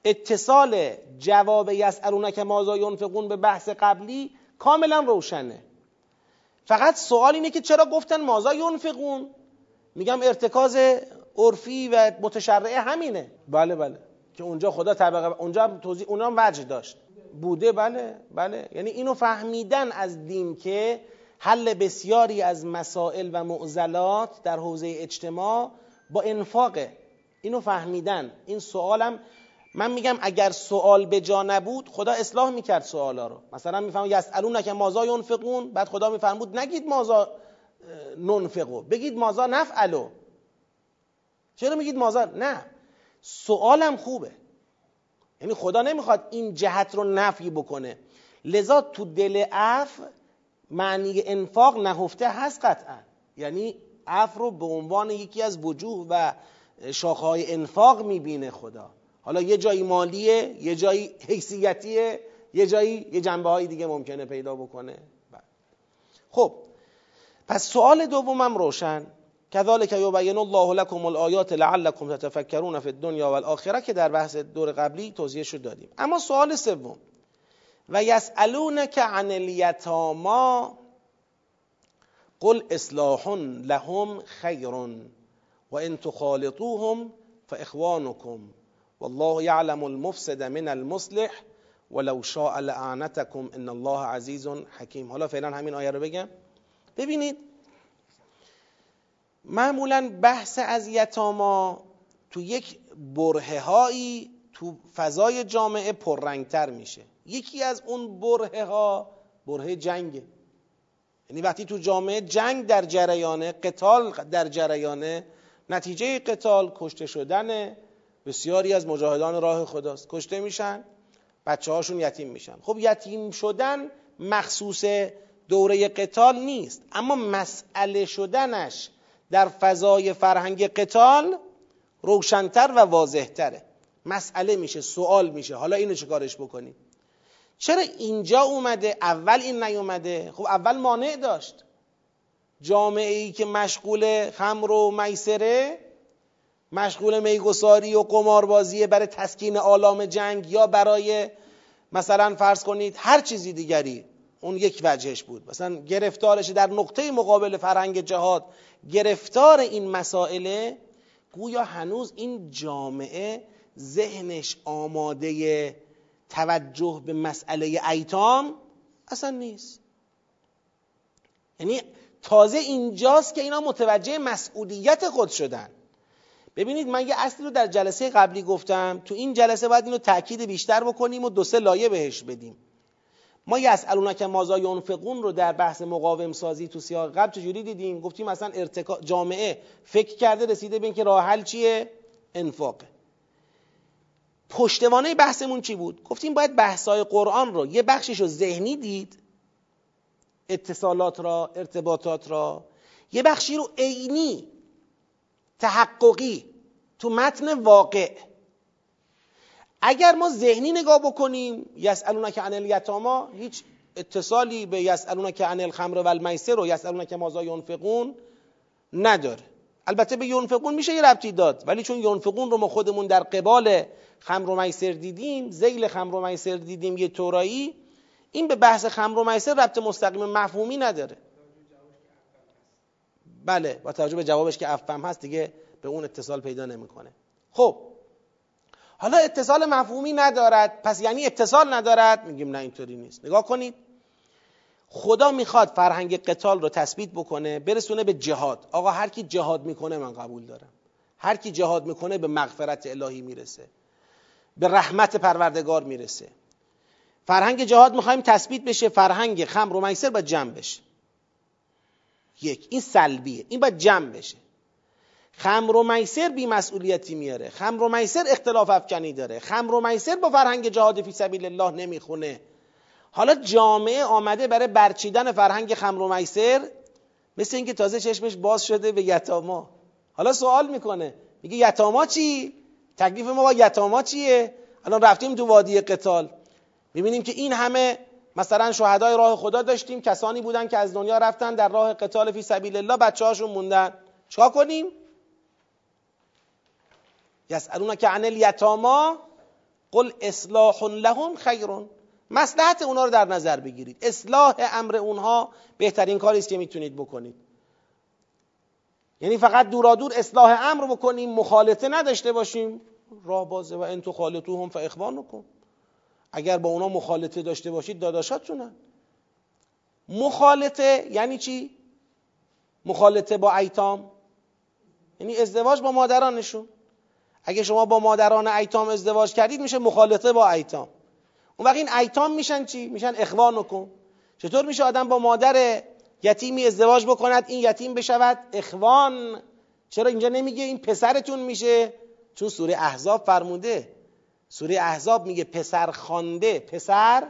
Speaker 1: اتصال جواب یسالونک مازا ینفقون به بحث قبلی کاملا روشنه. فقط سوال اینه که چرا گفتن مازا ینفقون؟ میگم ارتکاز عرفی و متشرعه همینه. بله بله. که اونجا خدا طبقه اونجا توضیح اونا وجه داشت. بوده بله بله. یعنی اینو فهمیدن از دین که حل بسیاری از مسائل و معضلات در حوزه اجتماع با انفاقه. اینو فهمیدن. این سوالم من میگم اگر سوال به جا نبود خدا اصلاح می‌کرد سوالا رو. مثلا میفهم یسالون که مازا ینفقون؟ بعد خدا میفرمود نگید مازا ننفقو. بگید مازا نفعلو. چرا میگید مازا نه. سوالم خوبه. یعنی خدا نمی‌خواد این جهت رو نفی بکنه. لذا تو دل اف معنی انفاق نهفته هست قطعا. یعنی اف رو به عنوان یکی از وجوه و شاخهای انفاق می‌بینه خدا. حالا یه جایی مالیه یه جایی حیثیتیه یه جایی یه جنبه های دیگه ممکنه پیدا بکنه. بله. خب پس سوال دومم روشن. کذالک یبین الله لكم الآیات لعلکم تتفکرون فی الدنیا والآخره که در بحث دور قبلی توضیحش رو دادیم. اما سوال سوم. و یسالونک عن الیتاما قل اصلاح لهم خیر و تخالطوهم فاخوانكم والله يعلم المفسد من المصلح ولو شاء لعنتكم ان الله عزیز حکیم. حالا فعلا همین آیه رو بگم. ببینید معمولا بحث از یتاما تو یک برهه هایی تو فضای جامعه پررنگتر میشه. یکی از اون برهه ها برهه جنگه. یعنی وقتی تو جامعه جنگ در جریانه قتال در جریانه نتیجه قتال کشته شدن بسیاری از مجاهدان راه خداست. کشته میشن بچه هاشون یتیم میشن. خب یتیم شدن مخصوص دوره قتال نیست اما مسئله شدنش در فضای فرهنگ قتال روشنتر و واضحتره. مسئله میشه سوال میشه. حالا اینو چه بکنیم؟ چرا اینجا اومده اول این نیومده؟ خب اول مانع داشت. جامعه ای که مشغول خمر و میسره مشغول میگساری و قماربازی برای تسکین آلام جنگ یا برای مثلا فرض کنید هر چیزی دیگری اون یک وجهش بود. مثلا گرفتارش در نقطه مقابل فرهنگ جهاد گرفتار این مسائله گویا هنوز این جامعه ذهنش آماده توجه به مسئله ایتام اصلا نیست. یعنی تازه اینجاست که اینا متوجه مسئولیت خود شدن. ببینید من یه اصلی رو در جلسه قبلی گفتم تو این جلسه باید اینو تاکید بیشتر بکنیم و دو سه لایه بهش بدیم. ما که مازا ینفقون رو در بحث مقاوم سازی تو سیاق قبل چجوری دیدیم؟ گفتیم مثلا ارتکا... جامعه فکر کرده رسیده به اینکه راه حل چیه؟ انفاقه پشتوانه بحثمون چی بود؟ گفتیم باید بحثای قرآن رو یه بخشش رو ذهنی دید. اتصالات را ارتباطات را. یه بخشی رو عینی تحققی. تو متن واقع. اگر ما ذهنی نگاه بکنیم یسالونک عن الیتاما هیچ اتصالی به یسالونک عن الخمر و المیسر و یسالونک مازا ینفقون نداره. البته به ینفقون میشه یه ربطی داد ولی چون ینفقون رو ما خودمون در قبال خمر و میسر دیدیم زیل خمر و میسر دیدیم یه تورایی این به بحث خمر و میسر ربط مستقیم مفهومی نداره. بله با توجه به جوابش که افهم هست دیگه به اون اتصال پیدا نمی‌کنه. خب حالا اتصال مفهومی ندارد. پس یعنی اتصال ندارد. میگیم نه اینطوری نیست. نگاه کنید. خدا می‌خواد فرهنگ قتال رو تثبیت بکنه برسونه به جهاد. آقا هر کی جهاد می‌کنه من قبول دارم. هر کی جهاد می‌کنه به مغفرت الهی می‌رسه. به رحمت پروردگار می‌رسه. فرهنگ جهاد می‌خوایم تثبیت بشه. فرهنگ خمر و میسر باید جمع بشه. یک این سلبیه. این باید جمع بشه. خمر و میسر بی مسئولیتی میاره. خمر و میسر اختلاف افکنی داره. خمر و میسر با فرهنگ جهاد فی سبیل الله نمی‌خونه. حالا جامعه آمده برای برچیدن فرهنگ خمر و میسر مثل اینکه تازه چشمش باز شده به یتاما. حالا سوال می‌کنه. میگه یتاما چی؟ تکلیف ما با یتاما چیه؟ الان رفتیم تو وادی قتال. می‌بینیم که این همه مثلا شهدای راه خدا داشتیم. کسانی بودن که از دنیا رفتن در راه قتال فی سبیل الله بچه هاشون موندن. چیکار کنیم؟ که عن الیتاما قل اصلاح لهم خیرون. مصلحت اونها رو در نظر بگیرید. اصلاح امر اونها بهترین کاری است که می‌تونید بکنید. یعنی فقط دورادور اصلاح امر بکنیم مخالطه نداشته باشیم. راه بازه و انتو خالطو هم فاخوان کن اگر با اونا مخالطه داشته باشید داداشاتونن مخالطه یعنی چی؟ مخالطه با ایتام. یعنی ازدواج با مادرانشون. اگه شما با مادران ایتام ازدواج کردید میشه مخالطه با ایتام. اون وقت این ایتام میشن چی؟ میشن اخوان کن چطور میشه آدم با مادر یتیمی ازدواج بکند این یتیم بشود؟ اخوان. چرا اینجا نمیگه این پسرتون میشه؟ چون سوره احزاب فرموده. سوره احزاب میگه پسر خانده پسر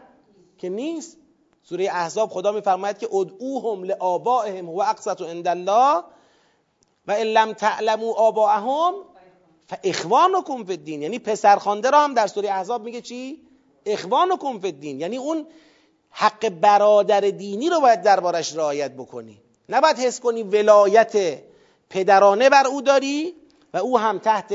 Speaker 1: که نیست. سوره احزاب خدا میفرماید که ادعوهم لآبائهم و اقسط عند الله و ان لم تعلموا آباءهم فاخوانکم فی الدین. یعنی پسرخوانده را هم در سوره احزاب میگه چی؟ اخوانکم فی الدین. یعنی اون حق برادر دینی رو باید دربارش رعایت بکنی. نباید حس کنی ولایت پدرانه بر او داری و او هم تحت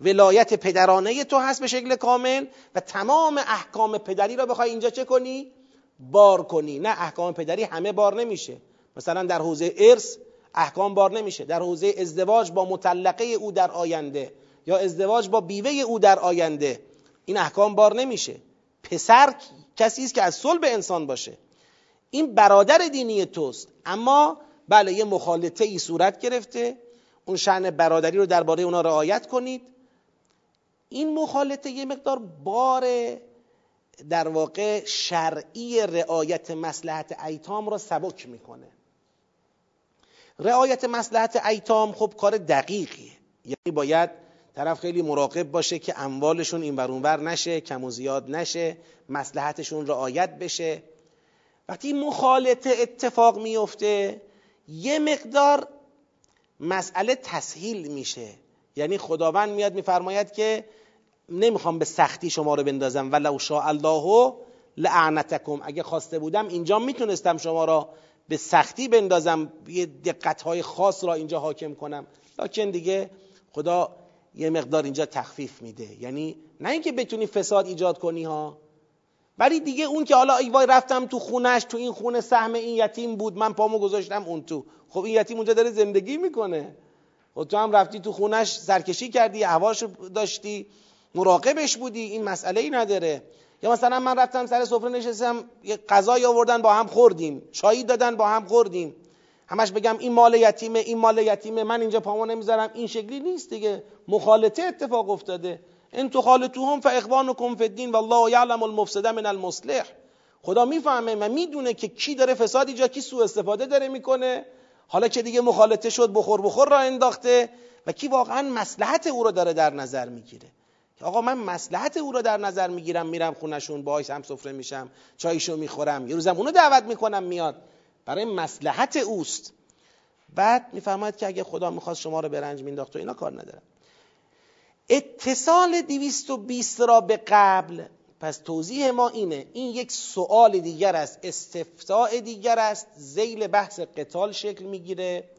Speaker 1: ولایت پدرانه تو هست به شکل کامل و تمام احکام پدری را بخوای اینجا چه کنی؟ بار کنی. نه احکام پدری همه بار نمیشه. مثلا در حوزه ارث احکام بار نمیشه. در حوزه ازدواج با مطلقه او در آینده یا ازدواج با بیوه او در آینده این احکام بار نمیشه. پسر کسی است که از صلب انسان باشه. این برادر دینی توست. اما بله یه مخالطه ای صورت گرفته. اون شعن برادری رو درباره اونا رعایت کنید. این مخالطه یه مقدار بار در واقع شرعی رعایت مسلحت ایتام را سبک می‌کنه. رعایت مسلحت ایتام خب کار دقیقیه. یعنی باید طرف خیلی مراقب باشه که اموالشون این ور نشه کم و زیاد نشه مسلحتشون رعایت بشه. وقتی مخالطه اتفاق میفته یه مقدار مسئله تسهیل میشه. یعنی خداوند میاد میفرماید که نمی‌خوام به سختی شما رو بندازم. ولو شاء الله لعنتکم. اگه خواسته بودم اینجا می‌تونستم شما را به سختی بندازم. یه دقت های خاص را اینجا حاکم کنم. لکن دیگه خدا یه مقدار اینجا تخفیف میده. یعنی نه اینکه بتونی فساد ایجاد کنی ها ولی دیگه اون که حالا ای رفتم تو خونش تو این خونه سهم این یتیم بود من پامو گذاشتم اون تو. خب این یتیم اونجا داره زندگی می‌کنه. و خب تو هم رفتی تو خونش سرکشی کردی هواش داشتی مراقبش بودی این مسئله ای نداره. یا مثلا من رفتم سر سفره نشستم یه غذایی آوردن با هم خوردیم. چایی دادن با هم خوردیم. همش بگم این مال یتیمه این مال یتیمه من اینجا پامو نمی‌ذارم. این شکلی نیست دیگه. مخالطه اتفاق افتاده. ان تخالطوهم فاخوانکم فی الدین والله یعلم المفسد من المصلح. خدا می‌فهمه و می‌دونه که کی داره فساد ایجاد کی سوء استفاده داره می‌کنه. حالا که دیگه مخالطه شد بخور بخور را انداخته و کی واقعا مسلحت او رو داره در نظر می‌گیره. آقا من مسلحت او رو در نظر می‌گیرم میرم خونشون باهاش هم سفره میشم چایشو می‌خورم یه روزم اونو دعوت می‌کنم میاد. برای مسلحت اوست. بعد میفرماید که اگه خدا می‌خواست شما رو به رنج مینداخت و اینا کار ندارم اتصال 220 را به قبل پس توضیح ما اینه این یک سوال دیگر است استفتاء دیگر است زیل بحث قتال شکل می‌گیره.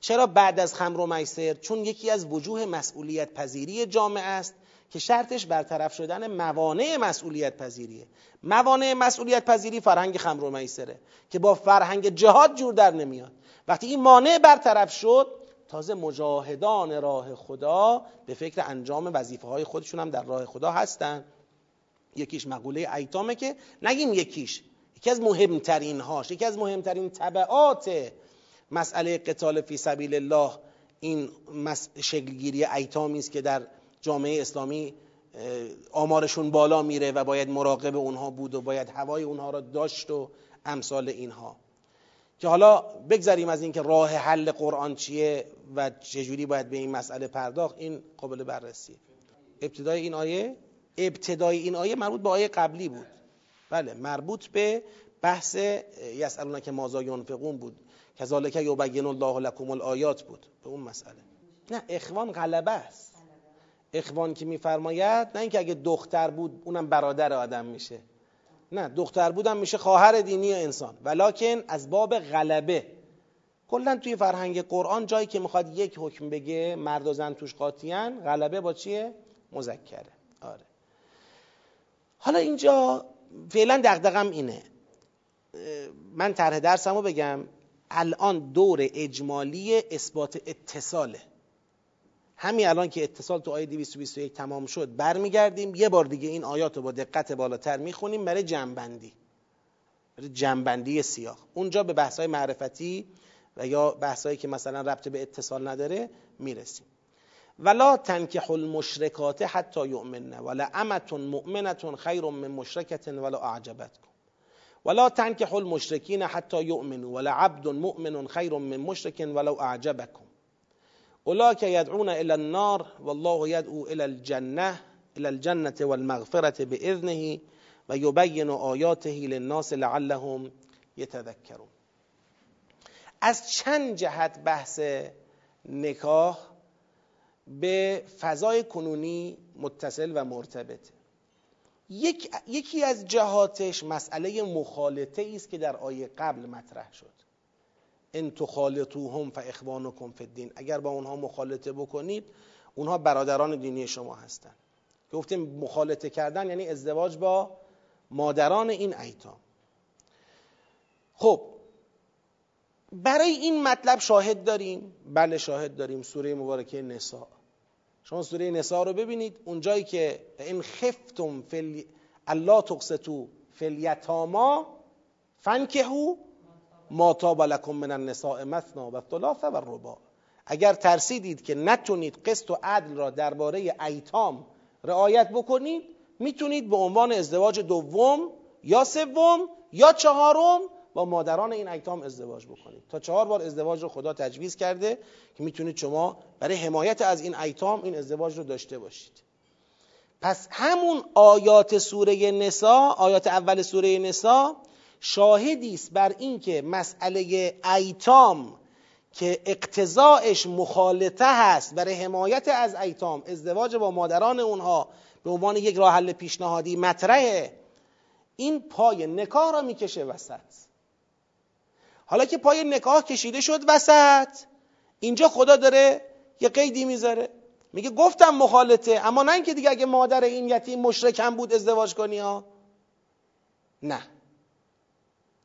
Speaker 1: چرا بعد از خمر و میسر؟ چون یکی از وجوه مسئولیت پذیری جامعه است. که شرطش برطرف شدن موانع مسئولیت پذیریه. موانع مسئولیت پذیری فرهنگ خمر و میسره که با فرهنگ جهاد جور در نمیاد. وقتی این مانع برطرف شد تازه مجاهدان راه خدا به فکر انجام وظیفه های خودشون هم در راه خدا هستن. یکیش مقوله ایتامه که نگیم یکیش. یکی از مهمترین هاش یکی از مهمترین طبعات مسئله قتال فی سبیل الله این شکلگیری ایتامی است که در جامعه اسلامی آمارشون بالا میره و باید مراقب اونها بود و باید هوای اونها را داشت و امثال اینها. که حالا بگذریم از اینکه راه حل قرآن چیه و چجوری باید به این مسئله پرداخت این قابل بررسی. ابتدای این آیه؟ ابتدای این آیه مربوط به آیه قبلی بود. بله مربوط به بحث یسالون که مازا ینفقون بود. کذالک یبین الله لکم الآیات بود. به اون مسئله. نه اخوان غلبه است. اخوان که میفرماید نه اینکه اگه دختر بود اونم برادر آدم میشه. نه دختر بودم میشه خواهر دینی انسان. ولکن از باب غلبه. کلا توی فرهنگ قرآن جایی که می‌خواد یک حکم بگه مرد و زن توش قاطیان غلبه با چیه؟ مذکره. آره. حالا اینجا فعلا دغدغم اینه. من طرح درسمو بگم. الان دور اجمالی اثبات اتصاله. همین الان که اتصال تو آیه 221 تمام شد برمیگردیم یه بار دیگه این آیات رو با دقت بالاتر می‌خونیم برای جنبندی. برای جنبندی سیاق. اونجا به بحث‌های معرفتی و یا بحثایی که مثلا ربط به اتصال نداره می‌رسیم. ولا تنکح المشرکات حتی یؤمنن ولا امت مؤمنه خیر من مشرکه ولا اعجبتکم ولا تنکح المشرکین حتی یؤمنوا ولا عبد مؤمن خیر من مشرک ولو اعجبکم اولاک یدعون الى النار والله یدعو الى الجنه الى الجنه والمغفرة باذنه و یبین آیاته للناس لعلهم یتذکرون از چند جهت بحث نکاح به فضای کنونی متصل و مرتبطه. یک، یکی از جهاتش مسئله مخالطه است که در آیه قبل مطرح شد. ان تخالطوهم فاخوانکم فی الدین. اگر با اونها مخالطه بکنید اونها برادران دینی شما هستند گفتیم مخالطه کردن یعنی ازدواج با مادران این ایتام. خب برای این مطلب شاهد داریم. بله شاهد داریم. سوره مبارکه نساء. شما سوره نساء رو ببینید. اونجایی که این خفتم فل الله تقسطو فلیتاما فنکهو ما تاب لکم من النساء مثنا و ثلاث و الرباع. اگر ترسیدید که نتونید قسط و عدل را درباره ایتام رعایت بکنید می‌تونید به عنوان ازدواج دوم یا سوم یا چهارم با مادران این ایتام ازدواج بکنید. تا چهار بار ازدواج رو خدا تجویز کرده که می‌تونید شما برای حمایت از این ایتام این ازدواج رو داشته باشید. پس همون آیات سوره نسا آیات اول سوره نسا شاهدی است بر اینکه مسئله ایتام که اقتضاعش مخالطه هست برای حمایت از ایتام ازدواج با مادران اونها به عنوان یک راه حل پیشنهادی مطرحه. این پای نکاح را می‌کشه وسط. حالا که پای نکاح کشیده شد وسط اینجا خدا داره یه قیدی می‌ذاره. میگه گفتم مخالطه اما نه اینکه دیگه اگه مادر این یتیم مشرکم بود ازدواج کنی ها. نه.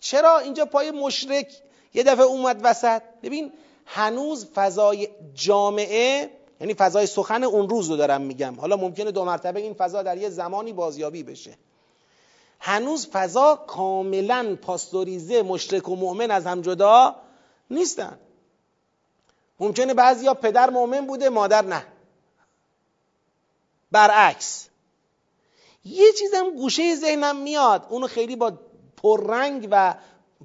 Speaker 1: چرا اینجا پای مشرک یه دفعه اومد وسط؟ ببین هنوز فضای جامعه یعنی فضای سخن اون روز رو دارم میگم. حالا ممکنه دو مرتبه این فضا در یه زمانی بازیابی بشه. هنوز فضا کاملا پاستوریزه مشرک و مؤمن از هم جدا نیستن. ممکنه بعضیا پدر مؤمن بوده مادر نه. برعکس. یه چیزم گوشه ذهنم میاد. اونو خیلی با پررنگ و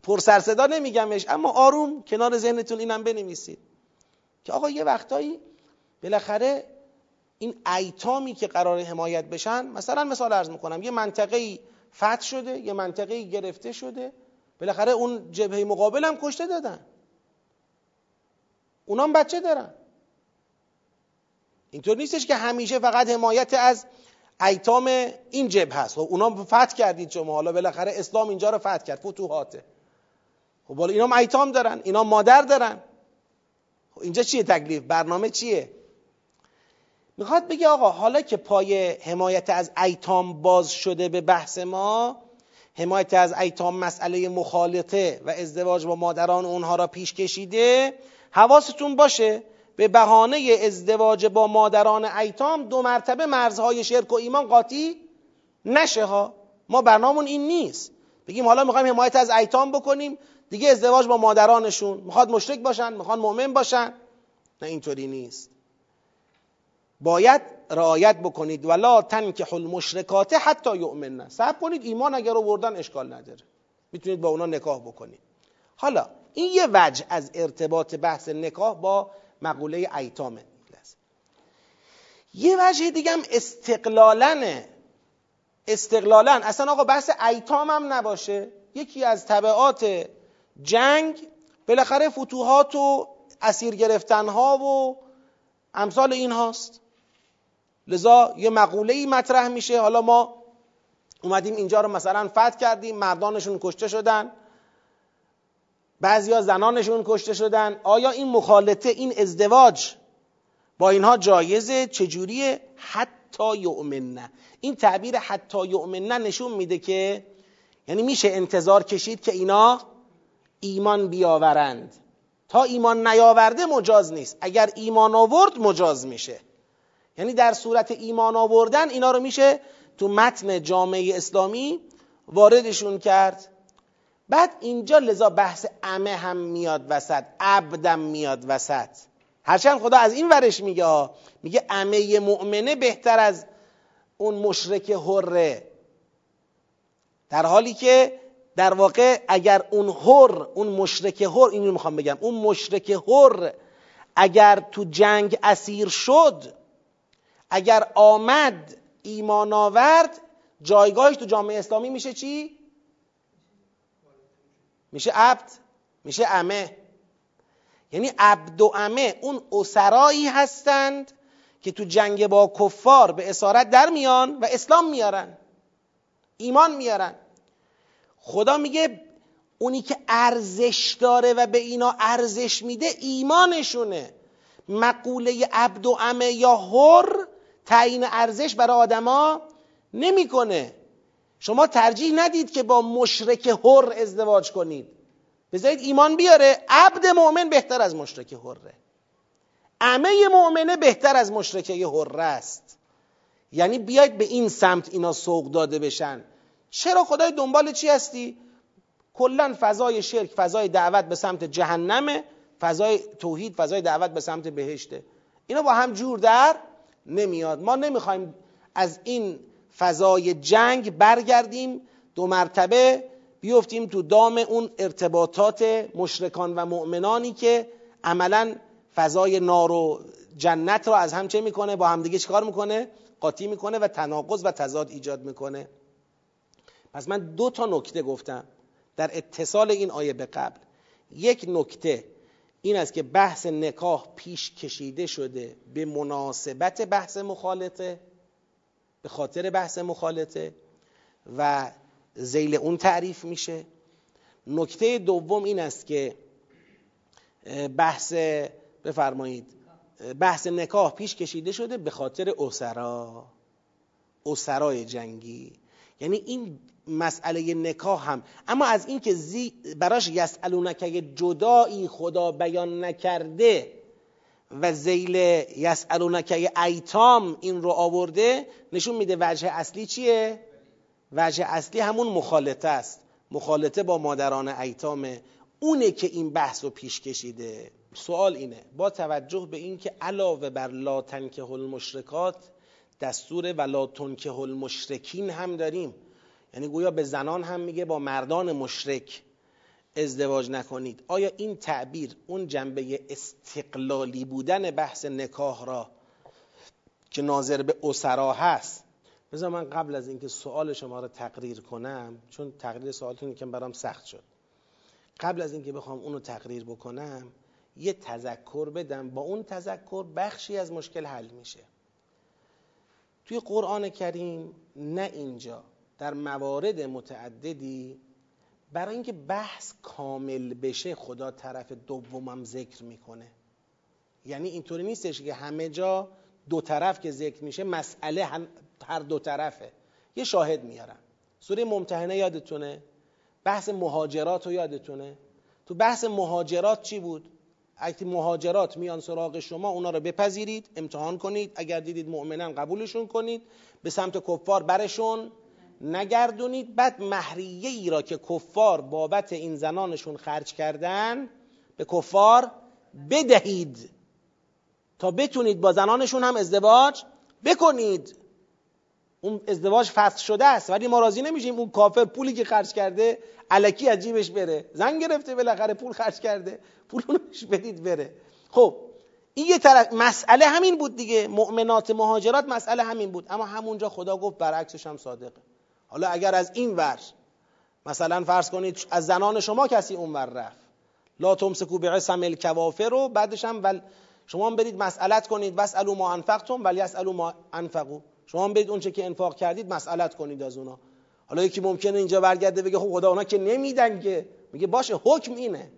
Speaker 1: پر سرصدا نمیگمش اما آروم کنار ذهنتون اینم بنویسید که آقا یه وقتایی بالاخره این ایتامی که قرار حمایت بشن مثلا مثال ارز می‌کنم یه منطقه فتح شده یه منطقه گرفته شده بالاخره اون جبهه مقابل هم کشته دادن. اونام بچه دارن. اینطور نیستش که همیشه فقط حمایت از ایتام این جبهه هست خب اونا فتح کردید شما. حالا بالاخره اسلام اینجا رو فتح کرد. فتوحاته. خب حالا اینا ایتام دارن. اینا مادر دارن. خب اینجا چیه تکلیف؟ برنامه چیه؟ می‌خواد بگه آقا حالا که پای حمایت از ایتام باز شده به بحث ما حمایت از ایتام مسئله مخالطه و ازدواج با مادران اونها را پیش کشیده حواستون باشه به بهانه ازدواج با مادران ایتام دو مرتبه مرزهای شرک و ایمان قاطی نشه ها. ما برنامون این نیست. بگیم حالا می‌خوایم حمایت از ایتام بکنیم. دیگه ازدواج با مادرانشون. می‌خواد مشرک باشن می‌خواد مؤمن باشن. نه اینطوری نیست. باید رعایت بکنید. ولا تنکح المشرکات حتی یؤمنن. صبر کنید ایمان اگر آوردن اشکال نداره. می‌تونید با اونا نکاح بکنید. حالا این یه وجه از ارتباط بحث نکاح با مقوله ایتامه. یه وجه دیگه هم استقلالنه استقلالن. اصلا آقا بحث ایتام هم نباشه. یکی از طبعات جنگ بالاخره فتوحات و اسیر گرفتن ها و امثال این هاست لذا یه مقوله ای مطرح میشه. حالا ما اومدیم اینجا رو مثلا فتح کردیم مردانشون کشته شدن. بعضیا زنانشون کشته شدن. آیا این مخالطه این ازدواج با اینها جایزه؟ چجوریه؟ حتی یؤمنه. این تعبیر حتی یؤمنه نشون میده که یعنی میشه انتظار کشید که اینا ایمان بیاورند. تا ایمان نیاورده مجاز نیست. اگر ایمان آورد مجاز میشه. یعنی در صورت ایمان آوردن اینا رو میشه تو متن جامعه اسلامی واردشون کرد. بعد اینجا لذا بحث امه هم میاد وسط عبدم میاد وسط هرچند خدا از این ورش میگه میگه امه مؤمنه بهتر از اون مشرک حره در حالی که در واقع اگر اون حر اون مشرک حر اینو می‌خوام بگم اون مشرک حر اگر تو جنگ اسیر شد اگر آمد ایمان آورد جایگاهش تو جامعه اسلامی میشه چی؟ میشه عبد میشه امه. یعنی عبد و امه اون اسرایی هستند که تو جنگ با کفار به اسارت در میان و اسلام میارن ایمان میارن. خدا میگه اونی که ارزش داره و به اینا ارزش میده ایمانشونه. مقوله عبد و امه یا حر تعیین ارزش برای آدما نمی‌کنه. شما ترجیح ندید که با مشرک حر ازدواج کنید. بذارید ایمان بیاره عبد مؤمن بهتر از مشرک حره. امه مؤمنه بهتر از مشرکه حره است. یعنی بیاید به این سمت اینا سوق داده بشن. چرا خدای دنبال چی هستی؟ کلا فضای شرک فضای دعوت به سمت جهنمه فضای توحید فضای دعوت به سمت بهشته. اینا با هم جور در نمیاد. ما نمی‌خوایم از این فضای جنگ برگردیم دو مرتبه بیفتیم تو دام اون ارتباطات مشرکان و مؤمنانی که عملا فضای نار و جنت را از هم چه می‌کنه؟ با همدیگه چیکار می‌کنه؟ قاطی می‌کنه و تناقض و تضاد ایجاد می‌کنه. پس من دو تا نکته گفتم در اتصال این آیه به قبل. یک نکته این است که بحث نکاح پیش کشیده شده به مناسبت بحث مخالطه به خاطر بحث مخالطه و زیل اون تعریف میشه. نکته دوم این است که بحث بفرمایید بحث نکاح پیش کشیده شده به خاطر اسرا اسرای جنگی. یعنی این مسئله نکاح هم اما از اینکه براش یسالونک جدایی خدا بیان نکرده و زیل یسالونک ایتام این رو آورده نشون میده وجه اصلی چیه؟ وجه اصلی همون مخالطه است. مخالطه با مادران ایتامه اونه که این بحث رو پیش کشیده. سوال اینه با توجه به اینکه علاوه بر لا تنکه المشرکات دستور و لا تنکه المشرکین هم داریم. یعنی گویا به زنان هم میگه با مردان مشرک. ازدواج نکنید. آیا این تعبیر اون جنبه استقلالی بودن بحث نکاح را که ناظر به اسرا هست؟ بذار من قبل از اینکه سوال شما را تقریر کنم چون تقریر سوالتون که برام سخت شد. قبل از اینکه بخوام اونو تقریر بکنم یه تذکر بدم. با اون تذکر بخشی از مشکل حل میشه. توی قرآن کریم نه اینجا در موارد متعددی برای اینکه بحث کامل بشه خدا طرف دومم ذکر می‌کنه. یعنی اینطوری نیستش که همه جا دو طرف که ذکر میشه مسئله هر دو طرفه. یه شاهد میارم. سوره ممتحنه یادتونه؟ بحث مهاجرات رو یادتونه؟ تو بحث مهاجرات چی بود؟ اگه مهاجرات میان سراغ شما اونا رو بپذیرید امتحان کنید. اگر دیدید مؤمنن قبولشون کنید به سمت کفار برشون. نگردونید. بعد محریه ای را که کفار بابت این زنانشون خرج کردن به کفار بدهید تا بتونید با زنانشون هم ازدواج بکنید. اون ازدواج فسخ شده است ولی ما راضی نمیشیم. اون کافر پولی که خرج کرده علکی از جیبش بره. زن گرفته بالاخره پول خرج کرده. پول بدید بره. خب این یه طرف مسئله همین بود دیگه. مؤمنات مهاجرات مسئله همین بود. اما همونجا خدا گفت برعکسش هم صادقه. حالا اگر از این ور مثلا فرض کنید از زنان شما کسی اون ور رفت. لا تمسکو بعصم الکوافر رو بعدش هم ول شما هم برید مسئلت کنید واسالو ما انفقتم ولی اسالو ما انفقو شما هم برید اونچه که انفاق کردید مسئلت کنید از اونا. حالا یکی ممکنه اینجا برگرده بگه خب خدا اونا که نمیدن که. میگه باشه حکم اینه.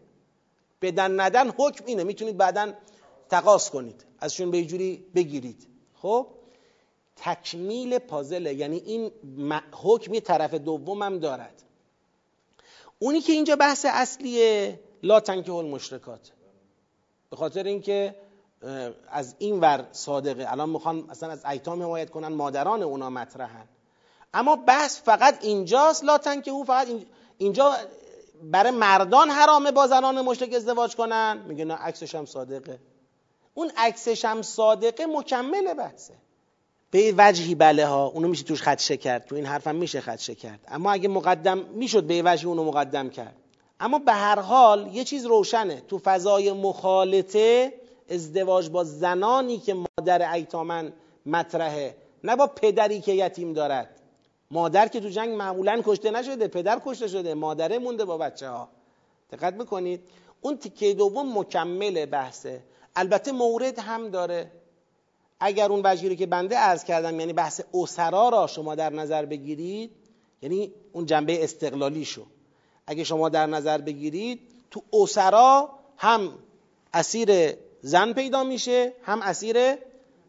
Speaker 1: بدن ندن حکم اینه. می‌تونید بعدا تقاس کنید. ازشون به جوری بگیرید. خب؟ تکمیل پازله یعنی این حکم یه طرف دومم دارد. اونی که اینجا بحث اصلیه لا تنکه المشرکات. به خاطر اینکه از این ور صادقه. الان می‌خوان مثلا از ایتام حمایت کنن مادران اونا مطرحن. اما بحث فقط اینجاست لا تنکه او فقط اینجا برای مردان حرامه با زنان مشرک ازدواج کنن. میگه نه عکسش هم صادقه. اون عکسش هم صادقه مکمل بحثه. به وجهی بله ها اونو میشه توش خدشه کرد. تو این حرفم میشه خدشه کرد. اما اگه مقدم می‌شد به وجهی اونو مقدم کرد. اما به هر حال یه چیز روشنه. تو فضای مخالطه ازدواج با زنانی که مادر ایتامن مطرحه نه با پدری که یتیم دارد. مادر که تو جنگ معمولا کشته نشده پدر کشته شده مادره مونده با بچه ها دقت می‌کنید اون تیکه دوم مکمل بحثه. البته مورد هم داره. اگر اون وجهی که بنده عرض کردم یعنی بحث اسرا را شما در نظر بگیرید یعنی اون جنبه استقلالی شو اگه شما در نظر بگیرید تو اسرا هم اسیر زن پیدا میشه هم اسیر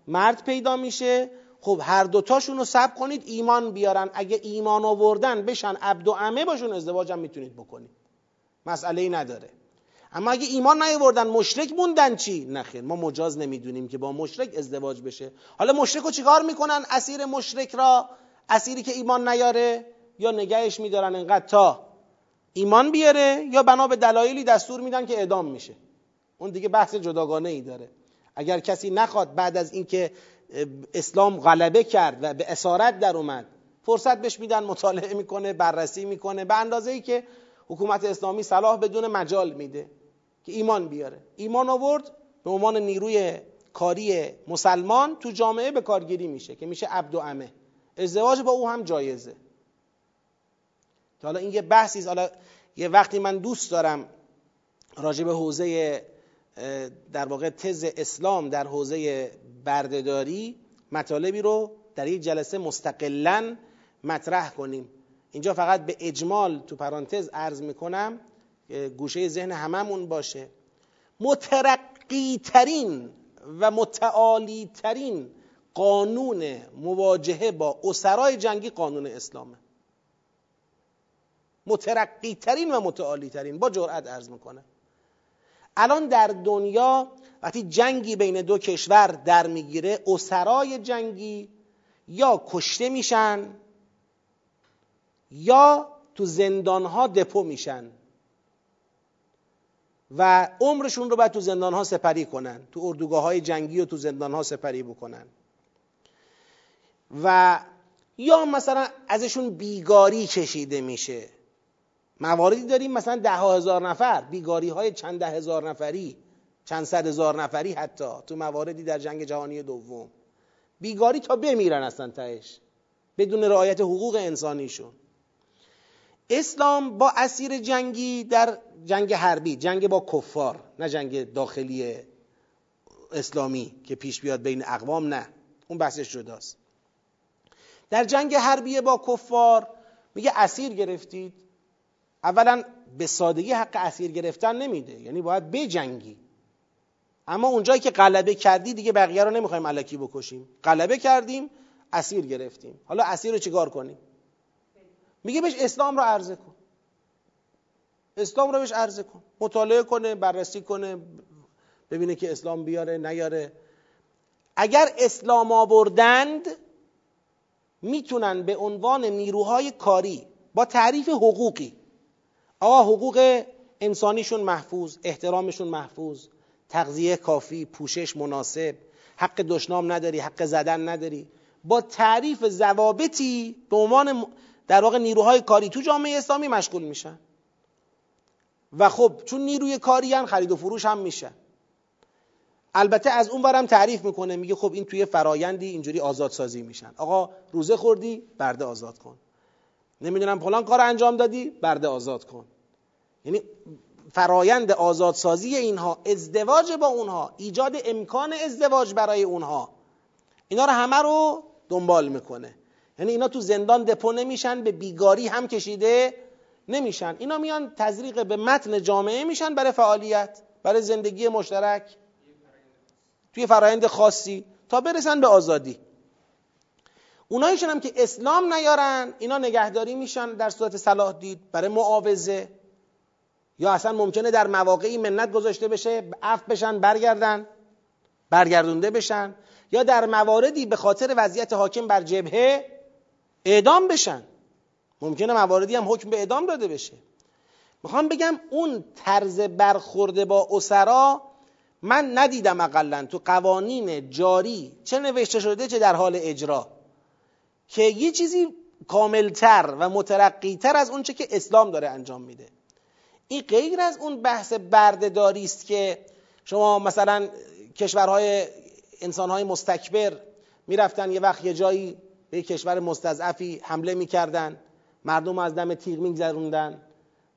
Speaker 1: مرد پیدا میشه. خب هر دوتاشون رو سب کنید ایمان بیارن. اگه ایمان آوردن بشن عبد و عمه باشون ازدواج هم می‌تونید بکنید. مسئله ای نداره. اما اگه ایمان نیاوردن مشرک موندن چی؟ نخیر ما مجاز نمی‌دونیم که با مشرک ازدواج بشه. حالا مشرک رو چیکار می‌کنن؟ اسیر مشرک را؟ اسیری که ایمان نیاره؟ یا نگهش میدارن انقدر تا ایمان بیاره؟ یا بنا به دلایلی دستور میدن که اعدام میشه؟ اون دیگه بحث جداگانه ای داره. اگر کسی نخواد بعد از اینکه اسلام غلبه کرد و به اسارت در اومد فرصت بهش میدن مطالعه می‌کنه بررسی می‌کنه به اندازه ای که حکومت اسلامی صلاح بدون مجال میده. که ایمان بیاره. ایمان آورد به عنوان نیروی کاری مسلمان تو جامعه به کارگیری میشه که میشه عبد و عمه. ازدواج با او هم جایزه. حالا این یه بحثی حالا یه وقتی من دوست دارم راجع به حوزه در واقع تز اسلام در حوزه بردهداری مطالبی رو در یک جلسه مستقلا مطرح کنیم. اینجا فقط به اجمال تو پرانتز عرض می‌کنم. گوشه ذهن هممون باشه. مترقی ترین و متعالی ترین قانون مواجهه با اسرای جنگی قانون اسلامه. مترقی ترین و متعالی ترین با جرأت عرض می‌کنه الان در دنیا وقتی جنگی بین دو کشور در می‌گیره اسرای جنگی یا کشته میشن یا تو زندانها دپو میشن. و عمرشون رو باید تو زندانها سپری کنن تو اردوگاه های جنگی و تو زندانها سپری بکنن. و یا مثلا ازشون بیگاری کشیده میشه. مواردی داریم مثلا ده هزار نفر بیگاری های چند ده هزار نفری چند صد هزار نفری حتی تو مواردی در جنگ جهانی دوم. بیگاری تا بمیرن اصلا تهش بدون رعایت حقوق انسانیشون. اسلام با اسیر جنگی در جنگ حربی جنگ با کفار نه جنگ داخلی اسلامی که پیش بیاد بین اقوام نه. اون بحثش جداست. در جنگ حربی با کفار میگه اسیر گرفتید. اولا به سادگی حق اسیر گرفتن نمیده. یعنی باید بجنگی. اما اونجایی که غلبه کردی دیگه بقیه رو نمی‌خوایم علکی بکشیم. غلبه کردیم اسیر گرفتیم. حالا اسیر رو چیکار کنیم؟ میگه بهش اسلام رو عرضه کن. اسلام رو بهش عرضه کن. مطالعه کنه بررسی کنه ببینه که اسلام بیاره نیاره. اگر اسلام آوردند می‌تونن به عنوان نیروهای کاری با تعریف حقوقی آقا حقوق انسانیشون محفوظ احترامشون محفوظ تغذیه کافی پوشش مناسب حق دشنام نداری حق زدن نداری. با تعریف ضوابطی به عنوان در واقع نیروهای کاری تو جامعه اسلامی مشغول میشن. و خب چون نیروی کاری هم خرید و فروش هم میشن البته از اون برم تعریف می‌کنه میگه خب این توی فرایندی اینجوری آزادسازی میشن. آقا روزه خوردی برده آزاد کن. نمی‌دونم فلان کار انجام دادی برده آزاد کن. یعنی فرایند آزادسازی اینها ازدواج با اونها ایجاد امکان ازدواج برای اونها اینا رو همه رو دنبال می‌کنه. یعنی اینا تو زندان دپو نمیشن به بیگاری هم کشیده نمیشن. اینا میان تزریق به متن جامعه میشن برای فعالیت برای زندگی مشترک توی فرایند خاصی تا برسن به آزادی. اونایشون هم که اسلام نیارن اینا نگهداری میشن در صورت صلاح دید برای معاوضه. یا اصلا ممکنه در مواقعی منت گذاشته بشه عفو بشن برگردن برگردونده بشن. یا در مواردی به خاطر وضعیت حاکم بر جبهه اعدام بشن. ممکنه مواردی هم حکم به اعدام داده بشه. می‌خوام بگم اون طرز برخورده با اسرا من ندیدم اقلا تو قوانین جاری چه نوشته شده چه در حال اجرا. که یه چیزی کاملتر و مترقیتر از اونچه که اسلام داره انجام میده. این غیر از اون بحث بردهداری است که شما مثلا کشورهای انسانهای مستکبر می‌رفتن یه وقت یه جایی به کشور مستضعفی حمله می‌کردن. مردم از دم تیغ میگذروندن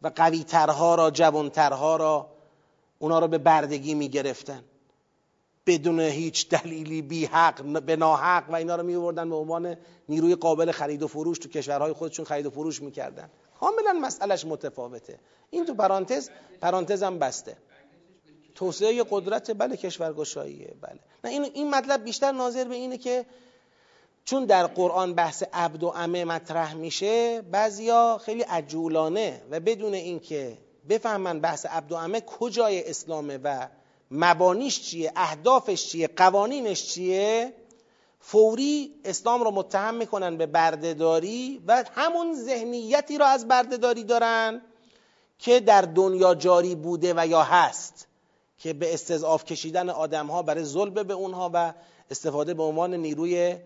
Speaker 1: و قویترها را جوانترها را اونا را به بردگی می‌گرفتن. بدون هیچ دلیلی بی حق به ناحق و اینا رو می به عنوان نیروی قابل خرید و فروش تو کشورهای خودشون خرید و فروش می‌کردن. کاملا مسئلهش متفاوته. این تو پرانتز پرانتز هم بسته. توسعه قدرت بله کشورگشاییه بله. نه این این مطلب بیشتر ناظر به اینه که چون در قرآن بحث عبد و امه مطرح میشه بعضیا خیلی عجولانه و بدون اینکه بفهمن بحث عبد و امه کجای اسلامه و مبانیش چیه اهدافش چیه قوانینش چیه فوری اسلام رو متهم می‌کنن به بردهداری و همون ذهنیتی را از بردهداری دارن که در دنیا جاری بوده و یا هست که به استضعاف کشیدن آدم ها برای ظلم به اونها و استفاده به عنوان نیروی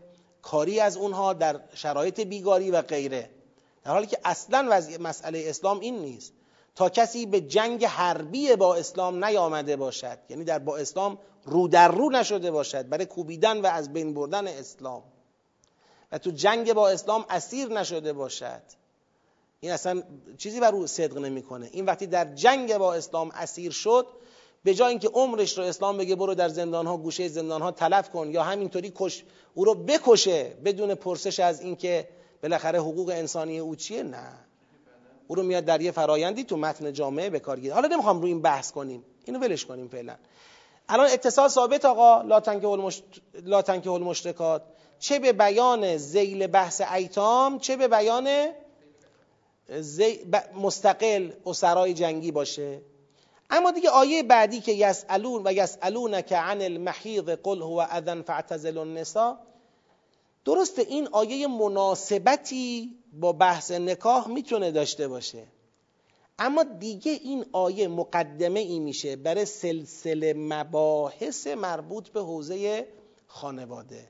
Speaker 1: کاری از اونها در شرایط بیگاری و غیره. در حالی که اصلا مسئله اسلام این نیست. تا کسی به جنگ حربی با اسلام نیامده باشد یعنی در با اسلام رو در رو نشده باشد برای کوبیدن و از بین بردن اسلام. و تو جنگ با اسلام اسیر نشده باشد. این اصلا چیزی بر او صدق نمی‌کنه. این وقتی در جنگ با اسلام اسیر شد به جای اینکه عمرش رو اسلام بگه برو در زندان ها گوشه زندان ها تلف کن یا همینطوری کش او رو بکشه بدون پرسش از اینکه بالاخره حقوق انسانی او چیه؟ نه. او رو میاد در یه فرایندی تو متن جامعه به کار گیره حالا نمی‌خوام روی این بحث کنیم. اینو ولش کنیم فعلا. الان اتصال ثابت آقا لا تنکه المشت... لا چه به بیان زیل بحث ایتام چه به بیان زی... مستقل اسرای جنگی باشه. اما دیگه آیه بعدی که یسالون و یسالونک عن المحیض قل هو اذن فاعتزلوا النساء درسته این آیه مناسبتی با بحث نکاح می‌تونه داشته باشه. اما دیگه این آیه مقدمه ای میشه برای سلسله مباحث مربوط به حوزه خانواده.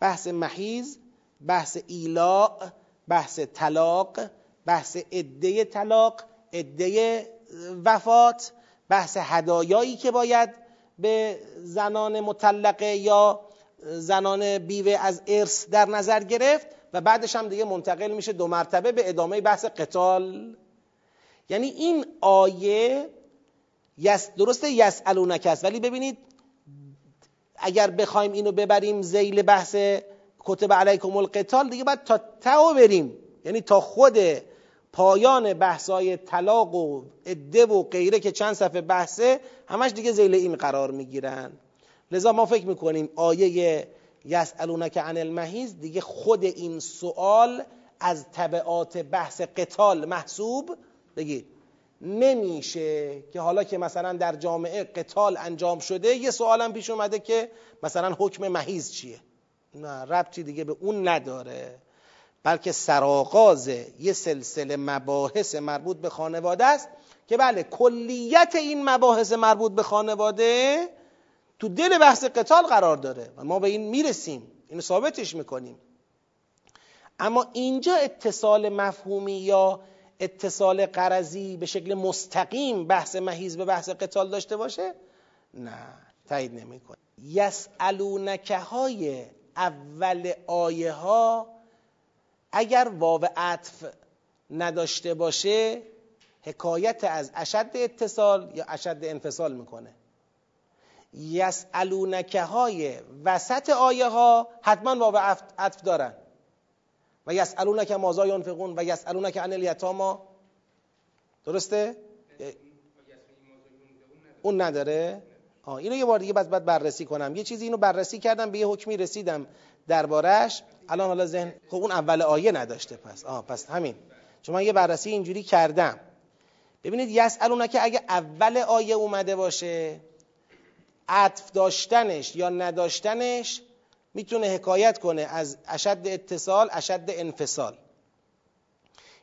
Speaker 1: بحث محیز بحث ایلاء بحث طلاق بحث عده طلاق عده وفات بحث هدایایی که باید به زنان مطلقه یا زنان بیوه از ارث در نظر گرفت و بعدش هم دیگه منتقل میشه دو مرتبه به ادامه بحث قتال. یعنی این آیه یس درسته یسالونک است ولی ببینید اگر بخوایم اینو ببریم زیل بحث کتب علیکم القتال دیگه باید تا تاو بریم. یعنی تا خود پایان بحثای طلاق و عده و غیره که چند صفحه بحثه همش دیگه زیل این قرار می‌گیرن. لذا ما فکر می‌کنیم آیه یسالونک عن المحیز دیگه خود این سوال از طبعات بحث قتال محسوب؟ بگید. نمیشه که حالا که مثلا در جامعه قتال انجام شده یه سوالم پیش اومده که مثلا حکم محیز چیه؟ نه ربطی دیگه به اون نداره. بلکه سراغاز یه سلسله مباحث مربوط به خانواده است که بله کلیت این مباحث مربوط به خانواده تو دل بحث قتال قرار داره و ما به این می‌رسیم اینو ثابتش می‌کنیم. اما اینجا اتصال مفهومی یا اتصال قرضی به شکل مستقیم بحث مهیز به بحث قتال داشته باشه؟ نه تایید نمی‌کنه. یسالونکه های اول آیه ها اگر واو عطف نداشته باشه حکایت از اشد اتصال یا اشد انفصال می‌کنه. یسالونکه های وسط آیه ها حتما واو عطف دارن. و یسالونک مازا ینفقون و یسالونک عن الیتاما. درسته؟ اون نداره؟ آه اینو یه بار دیگه بعد بررسی کنم. یه چیزی اینو بررسی کردم به یه حکمی رسیدم دربارش الان حالا ذهن خب اون اول آیه نداشته پس. آه پس همین. چون من یه بررسی اینجوری کردم. ببینید یسالونک اگه اول آیه اومده باشه عطف داشتنش یا نداشتنش می‌تونه حکایت کنه از اشد اتصال اشد انفصال.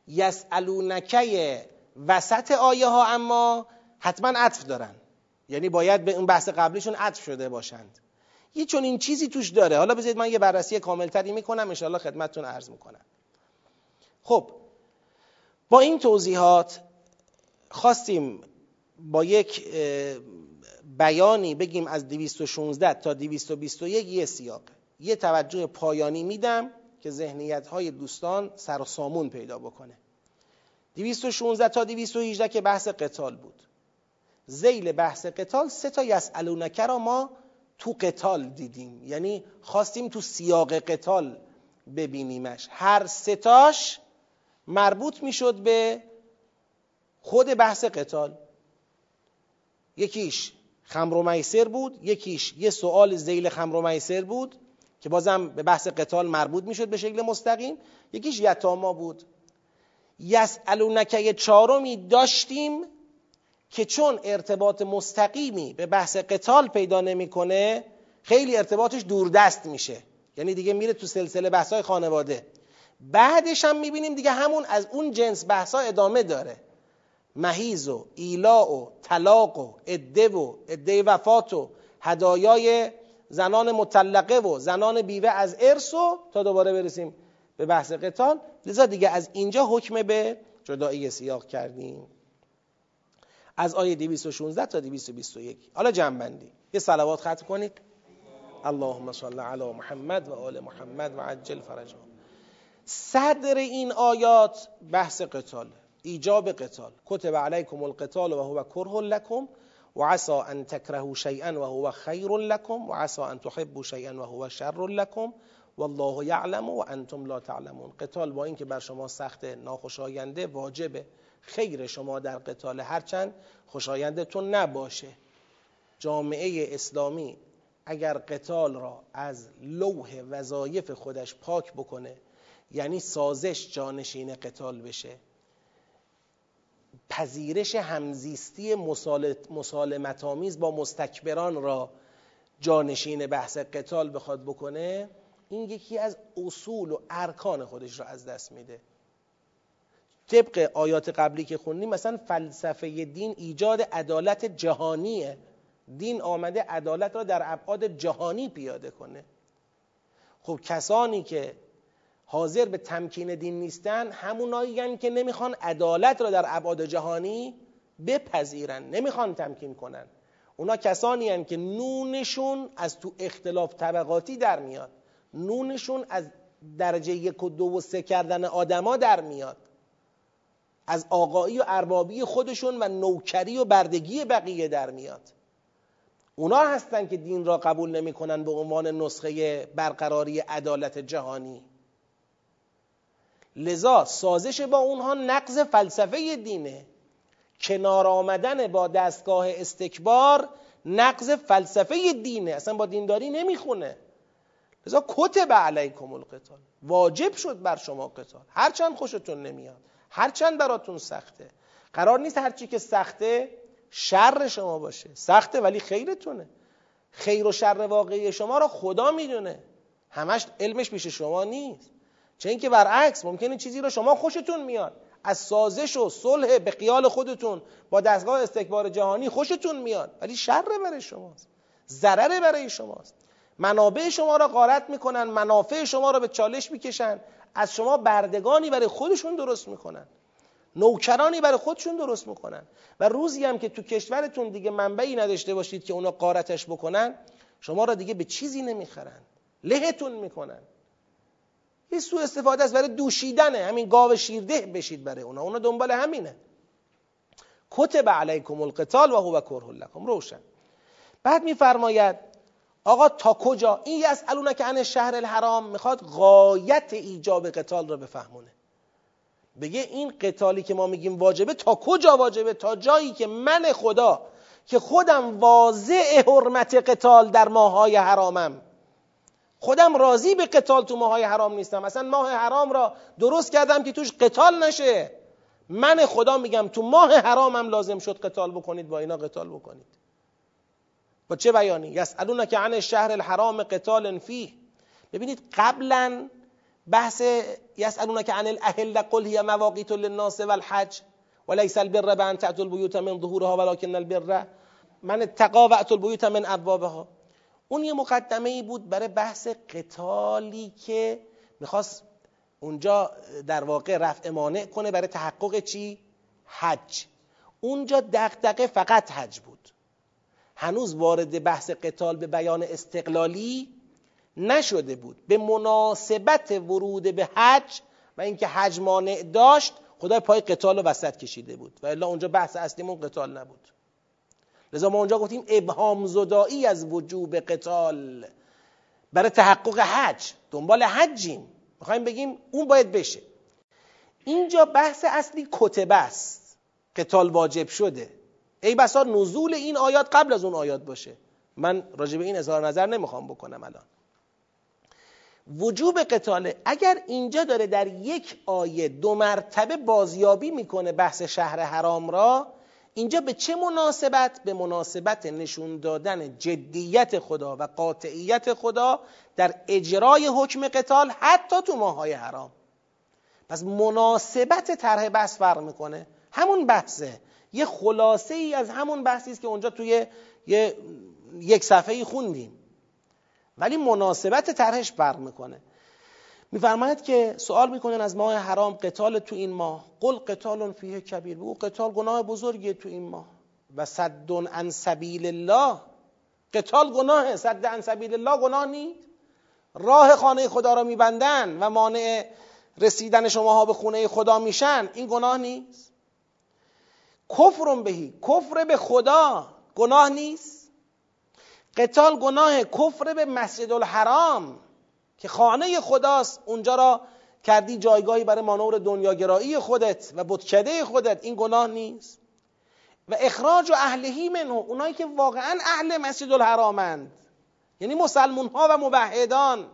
Speaker 1: یسالونکه وسط آیه ها اما حتما عطف دارن. یعنی باید به اون بحث قبلیشون عطف شده باشند. یه چون این چیزی توش داره. حالا بذارید من یه بررسی کاملتری می‌کنم انشاءالله خدمتتون عرض می‌کنم. خب با این توضیحات خواستیم با یک بیانی بگیم از 216 تا 221 یه سیاقه یه توجه پایانی میدم که ذهنیت های دوستان سر و سامون پیدا بکنه. 216 تا 218 که بحث قتال بود. زیل بحث قتال سه تا یسالونکه را ما تو قتال دیدیم. یعنی خواستیم تو سیاق قتال ببینیمش. هر ستاش مربوط می‌شد به خود بحث قتال. یکیش خمر و میسر بود یکیش یه سوال زیل خمر و میسر بود که بازم به بحث قتال مربوط می‌شد به شکل مستقیم. یکیش یتاما بود. یسالونک یه چهارمی داشتیم که چون ارتباط مستقیمی به بحث قتال پیدا نمی‌کنه خیلی ارتباطش دوردست میشه. یعنی دیگه میره تو سلسله بحثای خانواده. بعدش هم می‌بینیم دیگه همون از اون جنس بحثا ادامه داره. مهیز و ایلا و طلاق و عده و عده وفات و هدایای زنان مطلقه و زنان بیوه از ارث و تا دوباره برسیم به بحث قتال. لذا دیگه از اینجا حکم به جدایی سیاق کردیم. از آیه 216 تا 221 حالا جنبندی. یه صلوات ختم کنید. اللهم صل علی محمد و آل محمد و عجل فرجهم صدر این آیات بحث قتال ایجاب قتال. کتب علیکم القتال و هو کره لکم و عسا ان تکرهوا شیئا و هو خیر لکم و عسا ان تحبوا شیئا و هو شر لکم والله یعلم و انتم لا تعلمون. قتال با اینکه بر شما سخت ناخوشاینده واجبه. خیر شما در قتال هرچند خوشایندتون نباشه. جامعه اسلامی اگر قتال را از لوح وظایف خودش پاک بکنه یعنی سازش جانشین قتال بشه پذیرش همزیستی مسالمت آمیز با مستکبران را جانشین بحث قتال بخواد بکنه این یکی از اصول و ارکان خودش را از دست میده. طبق آیات قبلی که خوندیم مثلا فلسفه دین ایجاد عدالت جهانیه. دین آمده عدالت را در ابعاد جهانی پیاده کنه. خب کسانی که حاضر به تمکین دین نیستن همونایی که نمی‌خوان عدالت را در ابعاد جهانی بپذیرن نمی‌خوان تمکین کنن. اونا کسانی هن که نونشون از تو اختلاف طبقاتی در میاد. نونشون از درجه یک و دو و سه کردن آدما در میاد. از آقایی و اربابی خودشون و نوکری و بردگی بقیه در میاد. اونا هستن که دین را قبول نمی‌کنن به عنوان نسخه برقراری عدالت جهانی. لذا سازش با اونها نقض فلسفه دینه. کنار آمدن با دستگاه استکبار نقض فلسفه دینه. اصلا با دینداری نمی‌خونه. لذا کتب علیکم القتال. واجب شد بر شما قتال. هرچند خوشتون نمیاد. هرچند براتون سخته. قرار نیست هرچی که سخته شر شما باشه. سخته ولی خیرتونه. خیر و شر واقعی شما را خدا می‌دونه. همش علمش پیش شما نیست. چه اینکه برعکس ممکنه چیزی رو شما خوشتون میاد. از سازش و صلح به قیال خودتون با دستگاه استکبار جهانی خوشتون میاد. ولی شر برای شماست. ضرر برای شماست. منابع شما را غارت می‌کنن منافع شما را به چالش می‌کشن. از شما بردگانی برای خودشون درست می‌کنن. نوکرانی برای خودشون درست می‌کنن. و روزی هم که تو کشورتون دیگه منبعی نداشته باشید که اونا قارتش بکنن شما را دیگه به چیزی نمی‌خرن. لهتون می‌کنن. یه سو استفاده است برای دوشیدنه همین گاو شیرده بشید برای اونا. اونا دنبال همینه. کتب علیکم القتال و هو کره لکم. روشن. بعد میفرماید آقا تا کجا؟ این که عن شهر الحرام می‌خواد غایت ایجاب قتال رو بفهمونه. بگه این قتالی که ما میگیم واجبه تا کجا واجبه؟ تا جایی که من خدا که خودم واضع حرمت قتال در ماهای حرامم. خودم راضی به قتال تو ماهای حرام نیستم. اصلا ماه حرام را درست کردم که توش قتال نشه. من خدا میگم تو ماه حرامم لازم شد قتال بکنید با اینا قتال بکنید. با چه بیانی؟ یسالون که عن شهر الحرام قتال فیه. ببینید قبلا بحث یسالون که عن الاهل قل هی مواقیت للناس والحج وليس البر بان تأتوا البيوت من ظهورها ولكن البر. من اتقا البيوت من ابوابها. اون یه مقدمه ای بود برای بحث قتالی که می‌خواست اونجا در واقع رفع مانع کنه برای تحقق چی؟ حج. اونجا دقدقه فقط حج بود. هنوز وارد بحث قتال به بیان استقلالی نشده بود. به مناسبت ورود به حج و اینکه حج مانع داشت خدای پای قتال رو وسط کشیده بود و الا اونجا بحث اصلیمون قتال نبود. لذا ما اونجا گفتیم ابهام زدایی از وجوب قتال. برای تحقق حج دنبال حجیم. می‌خوایم بگیم اون باید بشه. اینجا بحث اصلی کتبه است. قتال واجب شده. ای بسا نزول این آیات قبل از اون آیات باشه. من راجع به این اظهار نظر نمی‌خوام بکنم الان. وجوب قتاله اگر اینجا داره در یک آیه دو مرتبه بازیابی می‌کنه بحث شهر حرام را اینجا به چه مناسبت؟ به مناسبت نشون دادن جدیت خدا و قاطعیت خدا در اجرای حکم قتال حتی تو ماهای حرام. پس مناسبت طرح بحث فرق می‌کنه. همون بحثه. یه خلاصه ای از همون بحثی است که اونجا توی یه یک صفحه خوندیم. ولی مناسبت طرحش فرق می‌کنه. میفرماید که سوال می‌کنن از ماه حرام قتال تو این ماه. قل قتال فیه کبیر. او قتال گناه بزرگیه تو این ماه. و صد عن سبیل الله. قتال گناه صد عن سبیل الله گناه نیست. راه خانه خدا را میبندن و مانع رسیدن شماها به خونه خدا میشن. این گناه نیست. کفر بهی. کفر به خدا گناه نیست. قتال گناه کفر به مسجد الحرام که خانه خداست. اونجا را کردی جایگاهی برای مانور دنیاگرایی خودت و بتکده خودت. این گناه نیست. و اخراج و اهلهی منه. اونایی که واقعا اهل مسجد الحرامند یعنی مسلمون ها و موحدان.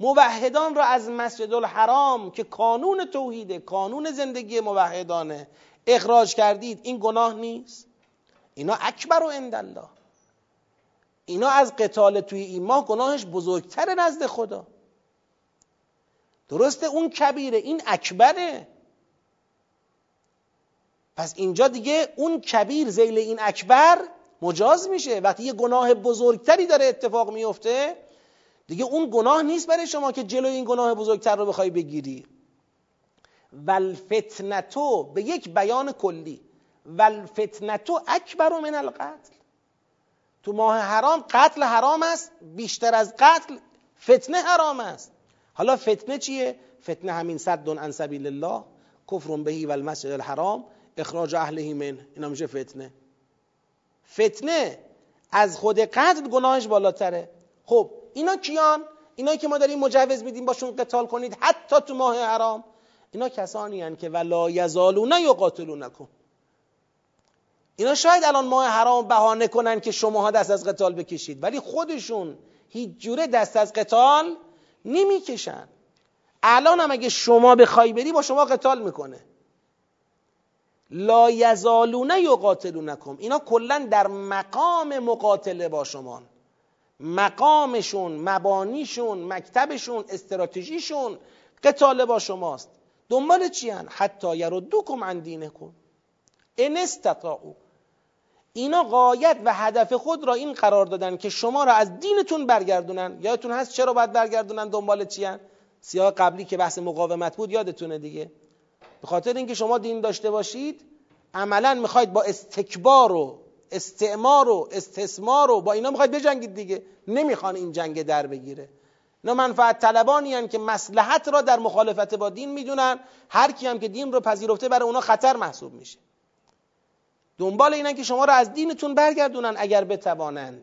Speaker 1: موحدان را از مسجد الحرام که کانون توحیده کانون زندگی موحدانه اخراج کردید این گناه نیست. اینا اکبر و الله اینا از قتال توی این ماه گناهش بزرگتر نزد خدا. درسته اون کبیره این اکبره. پس اینجا دیگه اون کبیر زیل این اکبر مجاز میشه. وقتی یه گناه بزرگتری داره اتفاق میفته دیگه اون گناه نیست برای شما که جلوی این گناه بزرگتر رو بخوای بگیری. ولفتنتو به یک بیان کلی. ولفتنتو اکبر من القتل. تو ماه حرام قتل حرام است بیشتر از قتل فتنه حرام است. حالا فتنه چیه؟ فتنه همین صد عن سبیل الله کفر بهی و المسجد الحرام اخراج اهلهی من اینا میشه فتنه. فتنه از خود قتل گناهش بالاتره. خب اینا کیان؟ اینایی که ما داریم مجوز میدیم باشون قتال کنید حتی تو ماه حرام. اینا کسانی هن که ولا یزالون یقاتلونکم. اینا شاید الان ماه حرام بهانه کنن که شماها دست از قتال بکشید ولی خودشون هیچ جوره دست از قتال نمی‌کشن. الان هم اگه شما بخوای بری با شما قتال می‌کنه. لا یزالون یقاتلونکم. اینا کلا در مقام مقاتله با شما مقامشون مبانیشون مکتبشون استراتژیشون قتال با شماست. دنبال چی هن؟ حتی یردوکم عن دینکم. ان استطاعوا. اینا قایت و هدف خود را این قرار دادن که شما را از دینتون برگردونن. یادتون هست چرا باید برگردونن؟ دنبال چی هن؟ سیاه قبلی که بحث مقاومت بود یادتونه دیگه. به خاطر اینکه شما دین داشته باشید عملا می‌خواید با استکبار و استعمار و استثمار و با اینا می‌خواید بجنگید دیگه. نمی‌خوان این جنگ در بگیره. اینا منفعت طلبانی هن که مسلحت را در مخالفت با دین می‌دونن. هر کی هم که دین رو پذیرفته برای اونا خطر محسوب میشه. دنبال اینن که شما را از دینتون برگردونن اگر بتوانند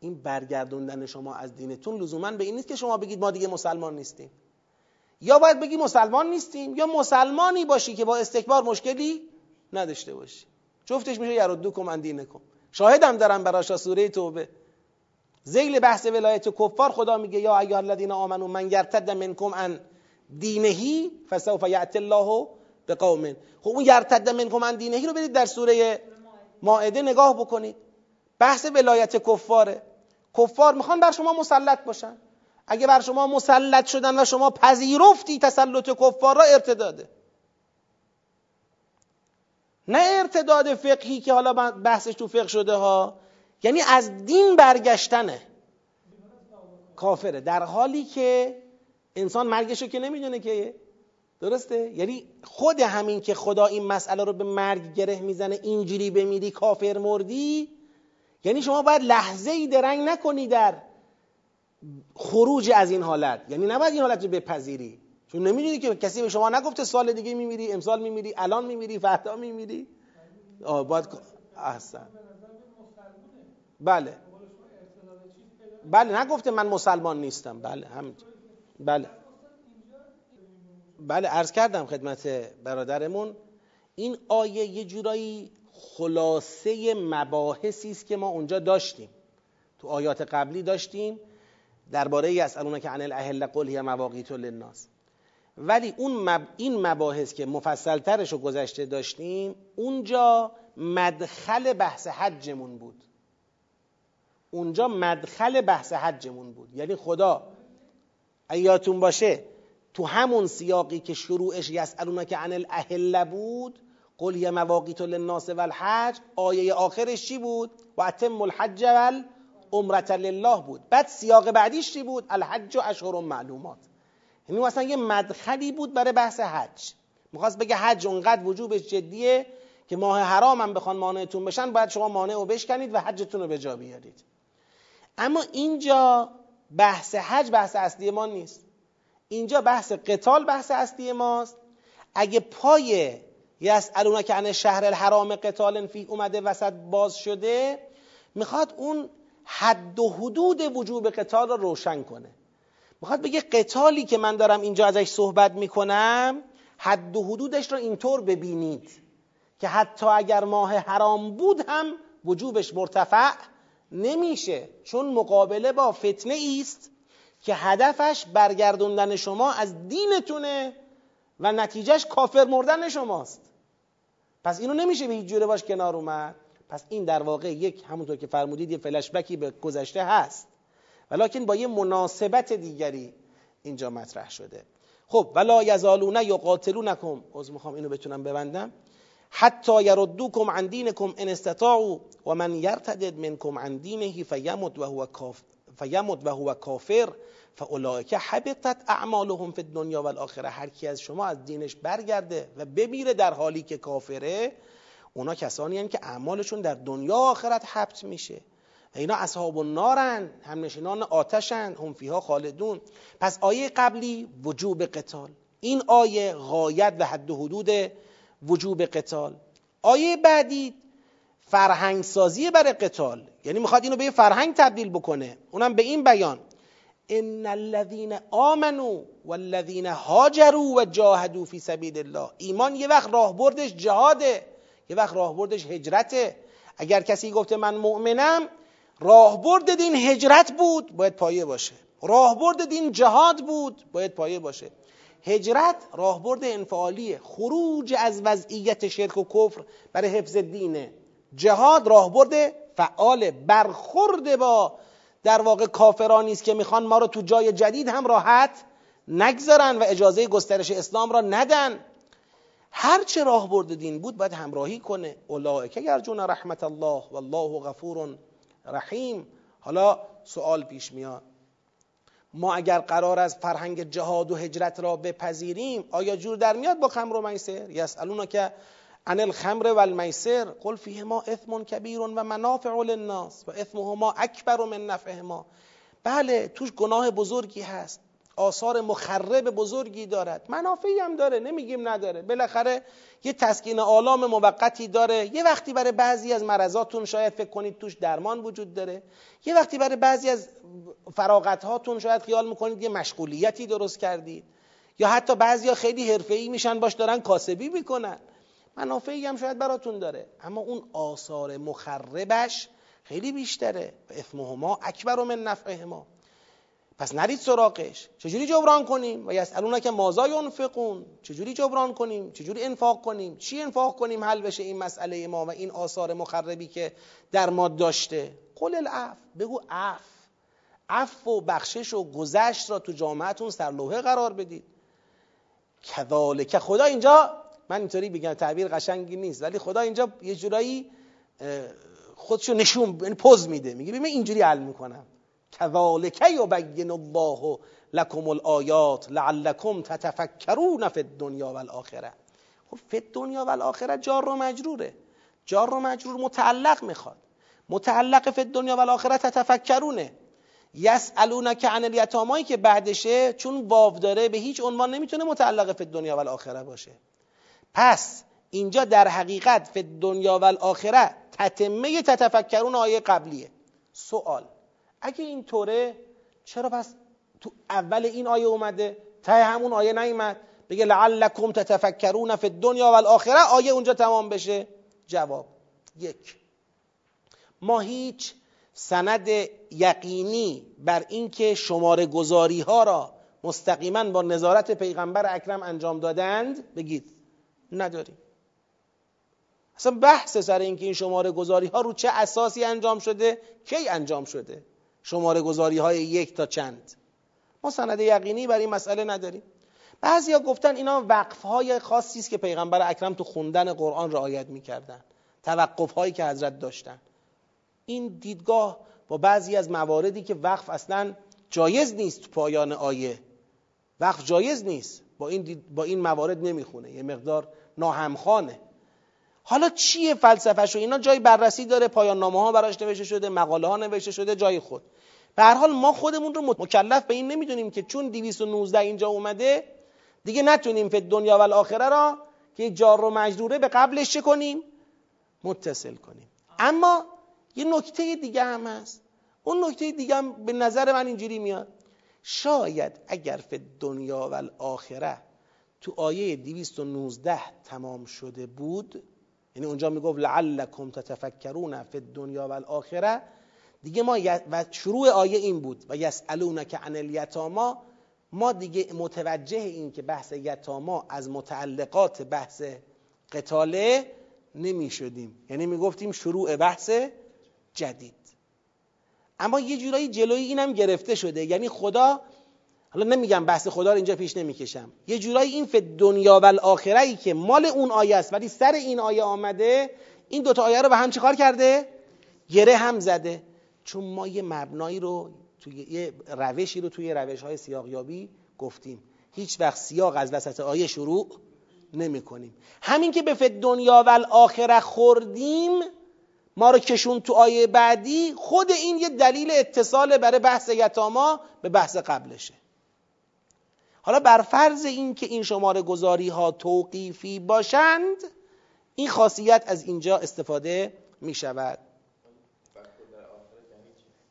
Speaker 1: این برگردوندن شما از دینتون لزوما به این نیست که شما بگید ما دیگه مسلمان نیستیم. یا باید بگی مسلمان نیستیم یا مسلمانی باشی که با استکبار مشکلی نداشته باشی. جفتش میشه یردوکم ان دینکم شاهدم دارم براش سوره توبه. زیل بحث ولایت کفار خدا میگه یا ایها الذین آمنو من یرتد منکم عن دینهی فسوف یأتی الله به قوم خب اون یرتد منکم عن دینهی رو برید در سوره مائده نگاه بکنید. بحث ولایت کفاره. کفار می‌خوان بر شما مسلط باشن. اگه بر شما مسلط شدن و شما پذیرفتی تسلط کفار را ارتداده نه ارتداد فقهی که حالا بحثش تو فقه شده ها یعنی از دین برگشتنه. کافره. در حالی که انسان مرگشو که نمی‌دونه که درسته؟ یعنی خود همین که خدا این مسئله رو به مرگ گره می‌زنه اینجوری بمیری کافر مردی؟ یعنی شما باید لحظه ای درنگ نکنی در خروج از این حالت. یعنی نباید این حالت رو بپذیری. چون نمی‌دونی که کسی به شما نگفته سال دیگه میمیری امسال میمیری الان میمیری فردا میمیری. باید احسن. بله. بله نگفته من مسلمان نیستم. بله همین. بله. بله عرض کردم خدمت برادرمون. این آیه یه جورایی خلاصه مباحثی است که ما اونجا داشتیم. تو آیات قبلی داشتیم. درباره یسالون که عن الاهل قل هی مواقیت للناس. ولی اون مب... این مباحث که مفصلترش رو گذشته داشتیم اونجا مدخل بحث حجمون بود. اونجا مدخل بحث حجمون بود. یعنی خدا ایاتون باشه تو همون سیاقی که شروعش یسالون که عن الاهل بود قل یه مواقیت للناس والحج آیه آخرش چی بود؟ و اتم الحج والعمرة لله بود. بعد سیاق بعدیش چی بود؟ الحج و اشهر معلومات. یعنی مثلا یه مدخلی بود برای بحث حج. می‌خواست بگه حج اونقدر وجوبش جدیه که ماه حرام هم بخوان مانعتون بشن باید شما مانع رو بشکنید و حجتون رو به جا بیارید. اما اینجا بحث حج بحث اصلی ما نیست. اینجا بحث قتال بحث اصلی ماست. اگه پای یسالون که عن شهر الحرام قتال فی اومده وسط باز شده می‌خواد اون حد و حدود وجوب قتال رو روشن کنه. می‌خواد بگه قتالی که من دارم اینجا ازش صحبت می‌کنم حد و حدودش رو اینطور ببینید که حتی اگر ماه حرام بود هم وجوبش مرتفع نمیشه چون مقابله با فتنه است که هدفش برگردوندن شما از دینتونه و نتیجهش کافر مردن شماست. پس اینو نمیشه به هیچ جوره باش کنار اومد. پس این در واقع یک همونطور که فرمودید یه فلشبکی به گذشته هست. ولیکن با یه مناسبت دیگری اینجا مطرح شده. خب ولا یزالون یقاتلونکم. از می‌خوام اینو بتونم ببندم. حتی یردوکم عن دینکم ان استطاعوا و من یرتدد منکم عن دینه فیمت و هو کافر فیمت و هو کافر فاولئک حبطت اعمالهم فی الدنیا والآخره. هر کی از شما از دینش برگرده و بمیره در حالی که کافره اونا کسانی هستند که اعمالشون در دنیا و آخرت حبط میشه. اینا اصحاب هم نشینان آتشن هم فیها خالدون. پس آیه قبلی وجوب قتال. این آیه غایت و حد و حدود وجوب قتال. آیه بعدی فرهنگ سازی برای قتال. یعنی می‌خواد اینو به یه فرهنگ تبدیل بکنه. اونم به این بیان. ان الذين آمنوا والذين هاجروا و جاهدوا فی سبیل الله. ایمان یه وقت راهبردش جهاده یه وقت راهبردش هجرته. اگر کسی گفته من مؤمنم راهبرد دین هجرت بود باید پایه باشه. راهبرد دین جهاد بود باید پایه باشه. هجرت راهبرد انفعالیه. خروج از وضعیت شرک و کفر برای حفظ دینه جهاد راهبرد فعال برخورد با در واقع کافرانی است که می‌خوان ما رو تو جای جدید هم راحت نگذارن و اجازه گسترش اسلام را ندن. هر چه راهبرد دین بود باید همراهی کنه. اولئک یرجون رحمت الله والله غفور رحیم. حالا سوال پیش میاد. ما اگر قرار از فرهنگ جهاد و هجرت را بپذیریم آیا جور در میاد با خمر و میسر؟ یسالون که عن الخمر و المیسر قل فیهما اثم کبیر و منافع للناس و اثمهما اکبر من نفعهما. بله توش گناه بزرگی هست. آثار مخرب بزرگی دارد. منافعی هم داره نمیگیم نداره. بالاخره یه تسکین آلام موقتی داره. یه وقتی برای بعضی از مرضاتون شاید فکر کنید توش درمان وجود داره. یه وقتی برای بعضی از فراغت هاتون شاید خیال می‌کنید یه مشغولیتی درست کردید. یا حتی بعضیا خیلی حرفه‌ای میشن باش دارن کاسبی می‌کنن. منافعی هم شاید براتون داره. اما اون آثار مخربش خیلی بیشتره. و اثمهما اکبر من نفعهما. پس نرید سراغش. چجوری جبران کنیم؟ و یسالون که مازا ینفقون؟ چجوری جبران کنیم؟ چجوری انفاق کنیم؟ چی انفاق کنیم حل بشه این مسئله ما و این آثار مخربی که در ما داشته؟ قل العف بگو عف عف و بخشش و گذشت را تو جامعتون سرلوحه قرار بدید. کذالک. خدا اینجا من اینطوری بگم تعبیر قشنگی نیست ولی خدا اینجا یه جورایی خودشو نشون یعنی پوز میده. میگه ببین اینجوری حل می‌کنم. کذالک یبین الله لکم الآیات لعلکم تتفکرون فی الدنیا والآخره. خب فی الدنیا والآخره جار و مجروره. جار و مجرور متعلق می‌خواد. متعلق فی الدنیا والآخره تتفکرونه. یسالونک عن الیتامایی که بعدشه چون واو داره به هیچ عنوان نمی‌تونه متعلق فی الدنیا والآخره باشه. پس اینجا در حقیقت فی دنیا و الاخره تتمه تتفکرون آیه قبلیه. سوال. اگه اینطوره چرا پس تو اول این آیه اومده ته همون آیه نیومد؟ بگه لعلکم تتفکرون فی دنیا و الاخره آیه اونجا تمام بشه. جواب یک. ما هیچ سند یقینی بر اینکه شماره گذاری ها را مستقیما با نظارت پیغمبر اکرم انجام دادند بگید نداریم. اصلا بحث سر اینکه این شماره گذاری ها رو چه اساسی انجام شده کی انجام شده؟ شماره گذاری های یک تا چند. ما سند یقینی بر این مسئله نداریم. بعضیا گفتن اینا وقف های خاصی است که پیغمبر اکرم تو خوندن قرآن رعایت می‌کردن. توقف هایی که حضرت داشتن. این دیدگاه با بعضی از مواردی که وقف اصلا جایز نیست تو پایان آیه. وقف جایز نیست. با این, با این موارد نمی‌خونه. یه مقدار ناهمخانه حالا چیه فلسفهشو؟ اینا جای بررسی داره پایان نامه ها براش نوشته شده مقاله ها نوشته شده جای خود. به هر حال ما خودمون رو مکلف به این نمی‌دونیم که چون 219 اینجا اومده دیگه نتونیم فی دنیا و الاخره را که جار و مجروره به قبلش چه کنیم؟ متصل کنیم. اما یه نکته دیگه هم هست. اون نکته دیگه هم به نظر من اینجوری میاد. شاید اگر فی دنیا و الاخره تو آیه 219 تمام شده بود یعنی اونجا می‌گفت لعلکم تتفکرون فی دنیا و الاخره. دیگه ما و شروع آیه این بود و یسالونک عن الیتاما. ما دیگه متوجه این که بحث یتاما از متعلقات بحث قتاله نمی شدیم یعنی می گفتیم شروع بحث جدید. اما یه جورایی جلوی اینم گرفته شده. یعنی خدا حالا نمیگم بحث خدا رو اینجا پیش نمی‌کشم. یه جورایی این فی دنیا و الاخره ای که مال اون آیه است ولی سر این آیه آمده این دوتا آیه رو به هم چیکار کرده؟ گره هم زده. چون ما یه مبنایی رو توی یه روشی رو توی روش های سیاقیابی گفتیم. هیچ وقت سیاق از وسط آیه شروع نمی کنیم همین که به فد دنیا و الاخره خوردیم ما رو کشون تو آیه بعدی خود این یه دلیل اتصال برای بحث یتاما به بحث قبلشه. حالا بر فرض این که این شماره گذاری ها توقیفی باشند این خاصیت از اینجا استفاده می شود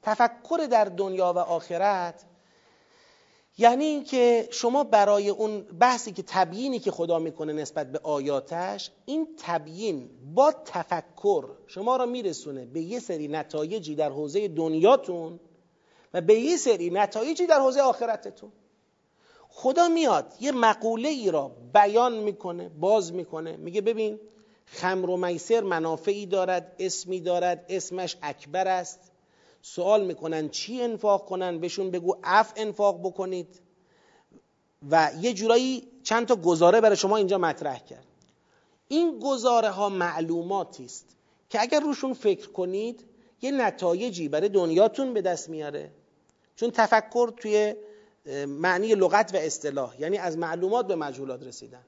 Speaker 1: تفکر در دنیا و آخرت یعنی اینکه شما برای اون بحثی که تبیینی که خدا می‌کنه نسبت به آیاتش این تبیین با تفکر شما را میرسونه به یه سری نتایجی در حوزه دنیاتون و به یه سری نتایجی در حوزه آخرتتون. خدا میاد یه مقوله ای را بیان می‌کنه باز می‌کنه میگه ببین خمر و میسر منافعی دارد اسمی دارد اسمش اکبر است. سوال می‌کنن چی انفاق کنن؟ بهشون بگو اف انفاق بکنید. و یه جورایی چند تا گزاره برای شما اینجا مطرح کرد. این گزاره ها معلوماتی است که اگر روشون فکر کنید یه نتایجی برای دنیاتون به دست میاره. چون تفکر توی معنی لغت و اصطلاح یعنی از معلومات به مجهولات رسیدن.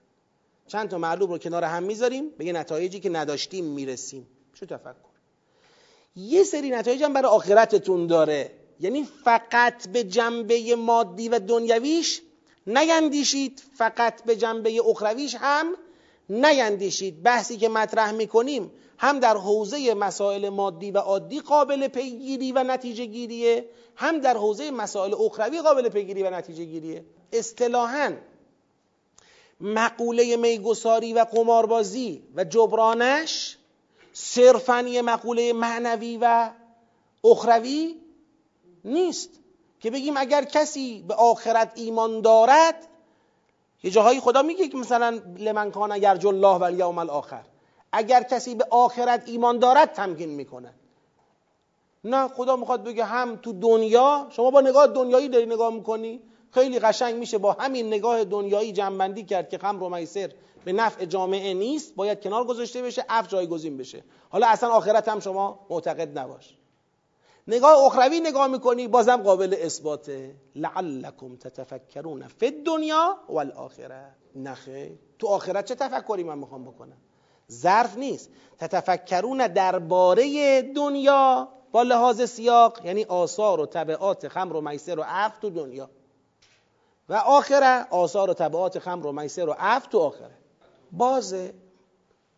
Speaker 1: چند تا معلوم رو کنار هم می‌ذاریم به یه نتایجی که نداشتیم می‌رسیم. شو تفکر. یه سری نتایج هم برای آخرتتون داره. یعنی فقط به جنبه مادی و دنیویش نیندیشید فقط به جنبه اخرویش هم نیندیشید. بحثی که مطرح می‌کنیم هم در حوزه مسائل مادی و عادی قابل پیگیری و نتیجه گیریه هم در حوزه مسائل اخروی قابل پیگیری و نتیجه گیریه. اصطلاحا مقوله میگساری و قماربازی و جبرانش صرفا یه مقوله معنوی و اخروی نیست. که بگیم اگر کسی به آخرت ایمان دارد یه جاهایی خدا میگه که مثلا لمن کان یرجو الله و الیوم الاخر اگر کسی به آخرت ایمان دارد تمکین می‌کنه. نه خدا می‌خواد بگه هم تو دنیا شما با نگاه دنیایی داری نگاه می‌کنی؟ خیلی قشنگ میشه با همین نگاه دنیایی جنبندی کرد که خمر و میسر به نفع جامعه نیست باید کنار گذاشته بشه اف جایگزین بشه. حالا اصلا آخرت هم شما معتقد نباش. نگاه اخروی نگاه می‌کنی بازم قابل اثباته. لعلکم تتفکرون فی الدنیا والآخره. نخه تو آخرت چه تفکری من می‌خوام بکنم؟ ظرف نیست. تتفکرون درباره دنیا با لحاظ سیاق یعنی آثار و طبعات خمر و میسر و عف تو دنیا. و آخره آثار و طبعات خمر و میسر و عف تو آخره. بازه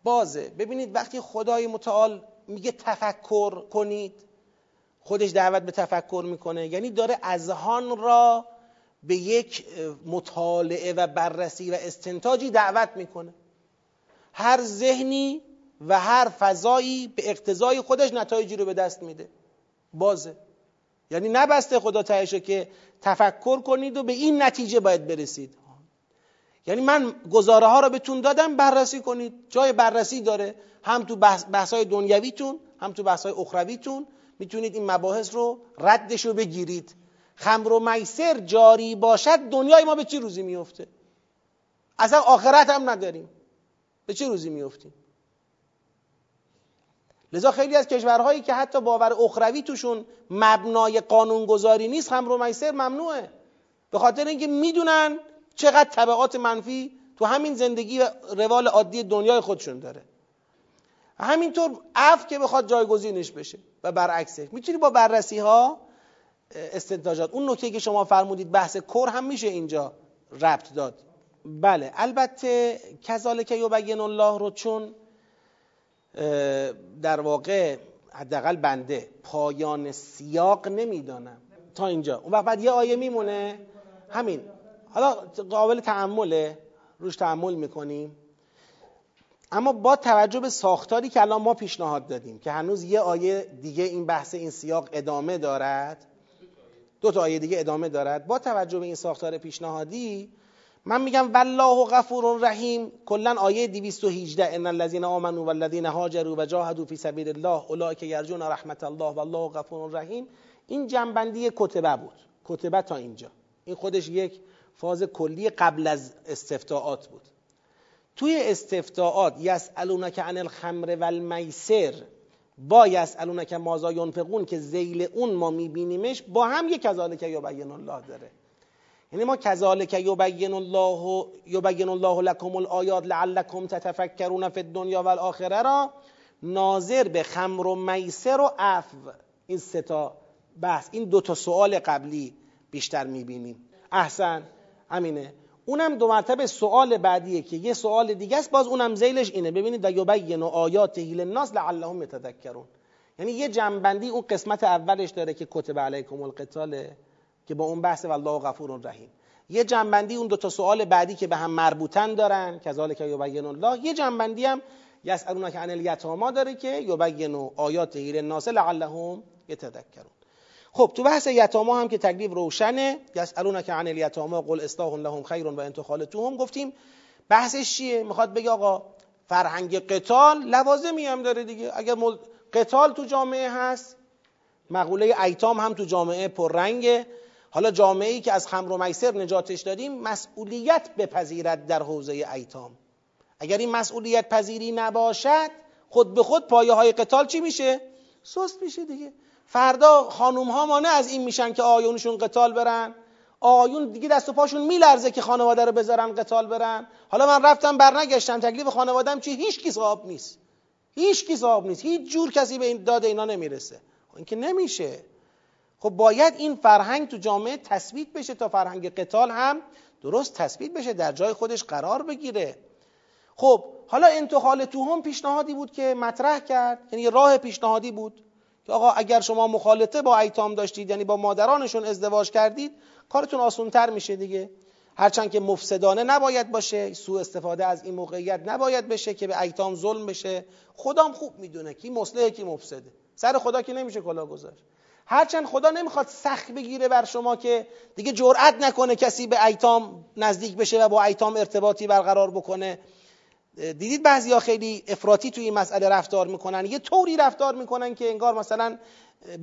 Speaker 1: بازه. ببینید وقتی خدای متعال میگه تفکر کنید خودش دعوت به تفکر می‌کنه. یعنی داره اذهان را به یک مطالعه و بررسی و استنتاجی دعوت می‌کنه. هر ذهنی و هر فضایی به اقتضای خودش نتایجی رو به دست میده. بازه. یعنی نبسته خدا تهشو که تفکر کنید و به این نتیجه باید برسید. یعنی من گزاره ها رو بهتون دادم بررسی کنید. جای بررسی داره. هم تو بحث های دنیویتون هم تو بحث های اخرویتون. می‌تونید این مباحث رو ردش رو بگیرید. خمر و میسر جاری باشد دنیای ما به چه روزی میفته اصلا آخرت هم نداریم. به چه روزی میفتیم لذا خیلی از کشورهایی که حتی باور اخروی توشون مبنای قانونگذاری نیست خمر و میسر ممنوعه. به خاطر اینکه می‌دونن چقدر طبقات منفی تو همین زندگی و روال عادی دنیای خودشون داره. همینطور اف که بخواد جایگزینش بشه و برعکسه. می‌تونی با بررسی ها استنتاجات. اون نکته که شما فرمودید بحث کر هم میشه اینجا ربط داد. بله البته کذالک یبین الله رو چون در واقع حداقل بنده پایان سیاق نمی‌دانم. تا اینجا. اون وقت بعد یه آیه میمونه. همین. حالا قابل تعمله روش تعمل می‌کنیم. اما با توجه به ساختاری که الان ما پیشنهاد دادیم که هنوز یه آیه دیگه این بحث این سیاق ادامه دارد دو تا آیه دیگه ادامه دارد با توجه به این ساختار پیشنهادی من میگم والله غفور رحیم کلا آیه 218 ان الذين امنوا والذين هاجروا وجاهدوا في سبيل الله اولئك يرجون رحمت الله والله غفور رحیم. این جنبندی کتبه بود کتبه تا اینجا. این خودش یک فاز کلی قبل از استفتاعات بود. توی استفتاعات یسالونک عن الخمر و المیسر با یسالونک مازا ینفقون که زیل اون ما میبینیمش با هم یک کذالک یبین الله داره. یعنی ما کذالک یبین الله یبین الله لکم الآیات لعلکم تتفکرون فی الدنیا و را ناظر به خمر و میسر و عفو. این سه تا بحث. این دو تا سوال قبلی بیشتر می‌بینیم. احسن همینه اونم دو مرتبه سوال بعدیه که یه سوال دیگه است باز اونم زیلش اینه. ببینید و یبین آیات الناس لعلهم یتذکرون. یعنی یه جنبندی اون قسمت اولش داره که کتب علیکم القتاله که با اون بحث والله غفور رحیم. یه جنبندی اون دو تا سوال بعدی که به هم مربوطن دارن کذالک یبین الله. یه جنبندی هم یسالونک عن الیتاما داره که یبین آیات هیل الناس لعلهم یتذکرون. خب تو بحث یتاما هم که تکلیف روشنه. یسالونک عن الیتاما قل اصلاح لهم خیر و انت خالتوهم گفتیم بحثش چیه؟ می‌خواد بگه آقا فرهنگ قتال لوازمی هم داره دیگه. اگر. قتال تو جامعه هست مقوله ایتام هم تو جامعه پررنگه. حالا جامعه ای که از خمر و میسر نجاتش دادیم مسئولیت بپذیرد در حوزه ایتام. اگر این مسئولیت پذیری نباشد خود به خود پایه های قتال چی میشه؟ سست میشه دیگه. فردا خانوم ها مانع از این میشن که آیونشون قتال برن. آیون دیگه دست و پاشون میلرزه که خانواده رو بذارن قتال برن. حالا من رفتم برنگشتم تکلیف خانوادم چی؟ هیچ کی صاحب نیست. هیچ کی صاحب نیست. هیچ جور کسی به این داد اینا نمی‌رسه. خب این که نمیشه. خب باید این فرهنگ تو جامعه تثبیت بشه تا فرهنگ قتال هم درست تثبیت بشه در جای خودش قرار بگیره. خب حالا انتقال تو هم پیشنهادی بود که مطرح کرد یعنی راه پیشنهادی بود که آقا اگر شما مخالطه با ایتام داشتید یعنی با مادرانشون ازدواج کردید کارتون آسونتر میشه دیگه. هرچند که مفسدانه نباید باشه سوء استفاده از این موقعیت نباید بشه که به ایتام ظلم بشه. خدام خوب می‌دونه کی مصلحه کی مفسده. سر خدا که نمیشه کلا گذاشت هرچند خدا نمی‌خواد سخت بگیره بر شما که دیگه جرأت نکنه کسی به ایتام نزدیک بشه و با ایتام ارتباطی برقرار بکنه. دیدید بعضیا خیلی افراطی توی این مسئله رفتار می‌کنن؟ یه طوری رفتار می‌کنن که انگار مثلا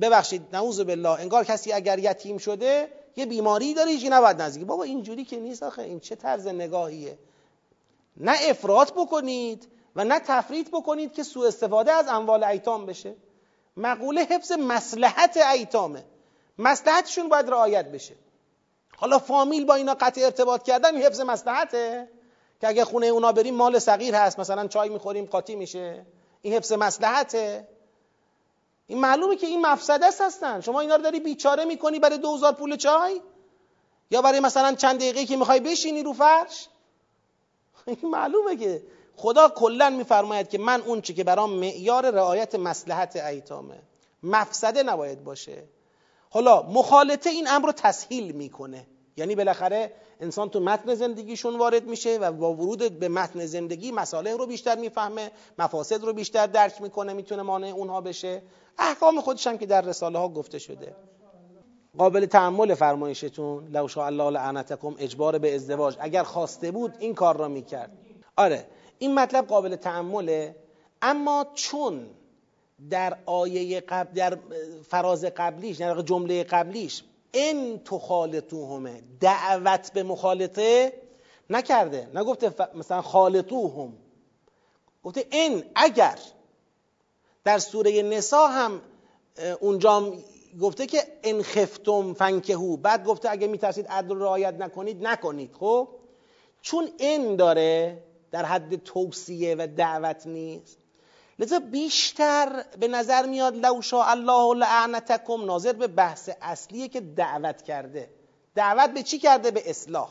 Speaker 1: ببخشید نعوذ بالله انگار کسی اگر یتیم شده یه بیماری داره هیچی نباید نزدیک. بابا اینجوری که نیست آخه این چه طرز نگاهیه؟ نه افراط بکنید و نه تفریط بکنید که سوء استفاده از اموال ایتام بشه. مقوله حفظ مسلحت ایتامه. مسلحتشون باید رعایت بشه. حالا فامیل با اینا قطع ارتباط کردن حفظ مسلحته که اگه خونه اونا بریم مال صغیر هست مثلا چای می‌خوریم قاطی میشه. این حفظ مسلحته این معلومه که این مفسده است هستن. شما اینا رو داری بیچاره می‌کنی برای دوزار پول چای؟ یا برای مثلا چند دقیقه که می‌خوای بشینی رو فرش؟ (laughs) این معلومه که خدا کلا میفرماید که من اون چی که برام معیار رعایت مسلحت ایتامه. مفسده نباید باشه. حالا مخالطه این امر رو تسهیل می‌کنه. یعنی بالاخره انسان تو متن زندگیشون وارد میشه و با ورود به متن زندگی مسائل رو بیشتر می‌فهمه مفاسد رو بیشتر درک می‌کنه می‌تونه مانع اونها بشه. احکام خودش هم که در رساله ها گفته شده. قابل تحمل فرمایشتون لو شاء الله لعنتکم اجبار به ازدواج. اگر خواسته بود این کار را می‌کرد. آره این مطلب قابل تحمله اما چون در آیه قبل در فراز قبلیش در جمله قبلیش ان تخالطوهمه دعوت به مخالطه نکرده. نگفته. مثلا خالطوهم. گفته ان اگر. در سوره نسا هم اونجا گفته که ان خفتم فنکهو بعد گفته اگه میترسید عدل رعایت نکنید نکنید. خب؟ چون ان داره در حد توصیه و دعوت نیست. لذا بیشتر به نظر میاد لو شاء الله لعنتکم ناظر به بحث اصلیه که دعوت کرده. دعوت به چی کرده؟ به اصلاح.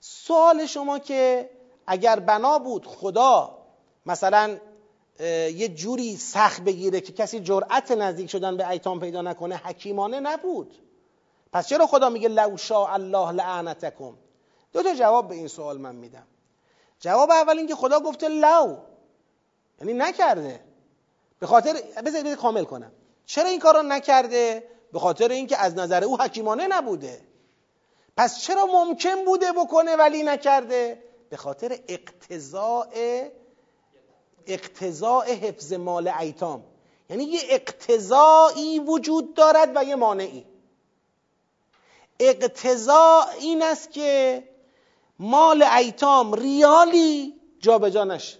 Speaker 1: سوال شما که اگر بنا بود خدا مثلا یه جوری سخت بگیره که کسی جرأت نزدیک شدن به ایتام پیدا نکنه حکیمانه نبود. پس چرا خدا میگه لو شاء الله لعنتکم؟ دو تا جواب به این سوال من میدم. جواب اول اینکه خدا گفته لو. یعنی نکرده. به خاطر بذارید کامل کنم. چرا این کار رو نکرده؟ به خاطر اینکه از نظر او حکیمانه نبوده. پس چرا ممکن بوده بکنه ولی نکرده؟ به خاطر اقتضاء اقتضاء حفظ مال ایتام. یعنی یه اقتضایی وجود دارد و یه مانعی. اقتضا این است که مال ایتام ریالی جابجا نشه.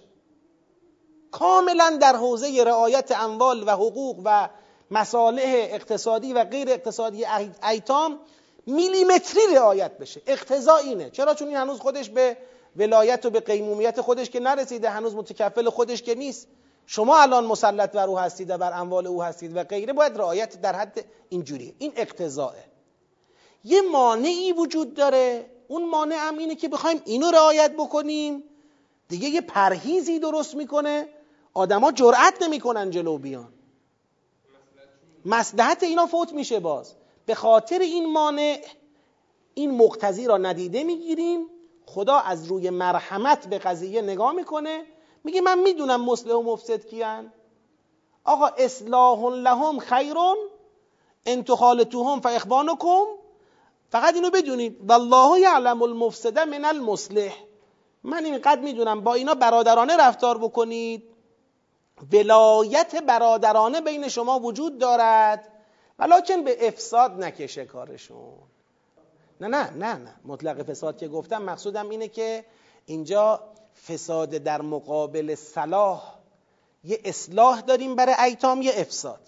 Speaker 1: کاملا در حوزه رعایت اموال و حقوق و مصالح اقتصادی و غیر اقتصادی ایتام میلیمتری رعایت بشه. اقتضا اینه. چرا؟ چون این هنوز خودش به ولایت و به قیمومیت خودش که نرسیده هنوز متکفل خودش که نیست. شما الان مسلط بر او هستید و بر اموال او هستید و غیره باید رعایت در حد اینجوری این اقتضاه یه مانعی وجود داره اون مانع هم اینه که بخوایم اینو رعایت بکنیم. دیگه یه پرهیزی درست می‌کنه. آدما جرأت نمی‌کنن جلو بیان. مصلحت اینا فوت میشه باز. به خاطر این مانع این مقتضی را ندیده می‌گیریم. خدا از روی مرحمت به قضیه نگاه می‌کنه. میگه من می‌دونم مسلح و مفسد کیان. آقا اصلاح لهم خیرون ان تخالطوهم فاخوانکم. فقط اینو بدونید. والله یعلم المفسد من المصلح. من اینقدر می‌دونم با اینا برادرانه رفتار بکنید. ولایت برادرانه بین شما وجود دارد. ولیکن به افساد نکشه کارشون. نه نه نه نه. مطلق فساد که گفتم مقصودم اینه که اینجا فساد در مقابل صلاح. یه اصلاح داریم برای ایتام یه افساد.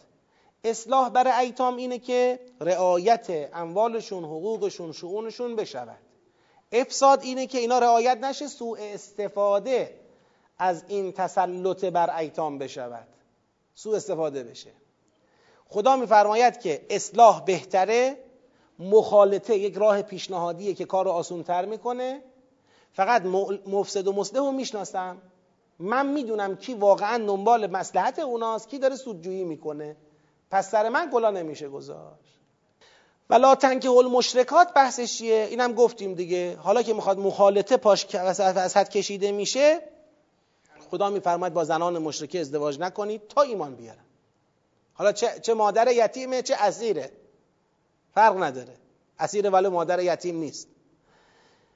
Speaker 1: اصلاح برای ایتام اینه که رعایت اموالشون حقوقشون شعونشون بشود. افساد اینه که اینا رعایت نشه سوء استفاده از این تسلط بر ایتام بشود. سوء استفاده بشه. خدا میفرماید که اصلاح بهتره مخالطه یک راه پیشنهادیه که کار رو آسونتر می‌کنه. فقط مفسد و مصلح رو می‌شناسم. من می‌دونم کی واقعا دنبال مسلحت اوناست کی داره سودجویی می‌کنه. پس سر من گلا نمیشه گذاشت. ولا تنکه المشرکات بحثش چیه؟ اینم گفتیم دیگه. حالا که می‌خواد مخالطه پاش از حد کشیده میشه خدا میفرماید با زنان مشرکه ازدواج نکنید تا ایمان بیارن. حالا چه, چه مادر یتیمه چه اسیره. فرق نداره. اسیر ولی مادر یتیم نیست.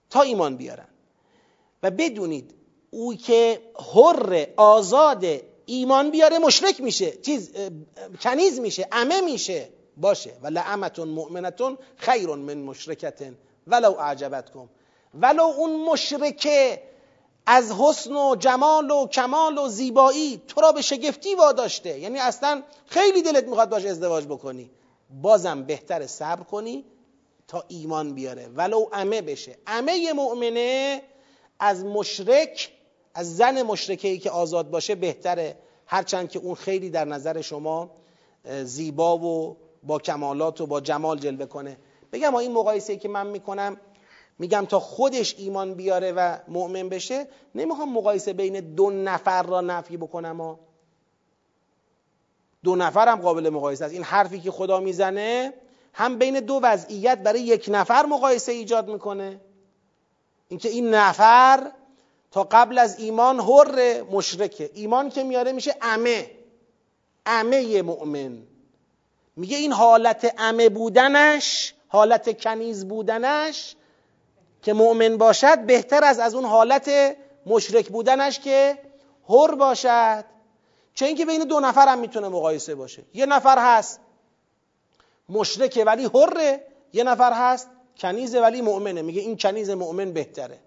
Speaker 1: تا ایمان بیارن. و بدونید او که حر آزاد ایمان بیاره مشرک میشه چیز کنیز میشه امه میشه. باشه. و لعمتون مؤمنتون خیر من مشرکتن. ولو اعجبتکم. ولو اون مشرکه از حسن و جمال و کمال و زیبایی تو را به شگفتی واداشته. یعنی اصلا خیلی دلت می‌خواد باش ازدواج بکنی. بازم بهتر صبر کنی تا ایمان بیاره. ولو امه بشه. امه مؤمنه از مشرک از زن مشرکه ای که آزاد باشه بهتره. هرچند که اون خیلی در نظر شما زیبا و با کمالات و با جمال جلوه کنه. بگم این مقایسه که من می‌کنم میگم تا خودش ایمان بیاره و مؤمن بشه نمی‌خوام مقایسه بین دو نفر را نفی بکنم ها. دو نفر هم قابل مقایسه است. این حرفی که خدا می‌زنه هم بین دو وضعیت برای یک نفر مقایسه ایجاد می‌کنه. اینکه این نفر تا قبل از ایمان حر مشرکه. ایمان که میاره میشه امه. امه مؤمن. میگه این حالت امه بودنش حالت کنیز بودنش که مؤمن باشد بهتر از از اون حالت مشرک بودنش که حر باشد. چه اینکه بین دو نفر هم می‌تونه مقایسه باشه. یه نفر هست مشرکه ولی حره یه نفر هست کنیز ولی مؤمنه. میگه این کنیز مؤمن بهتره.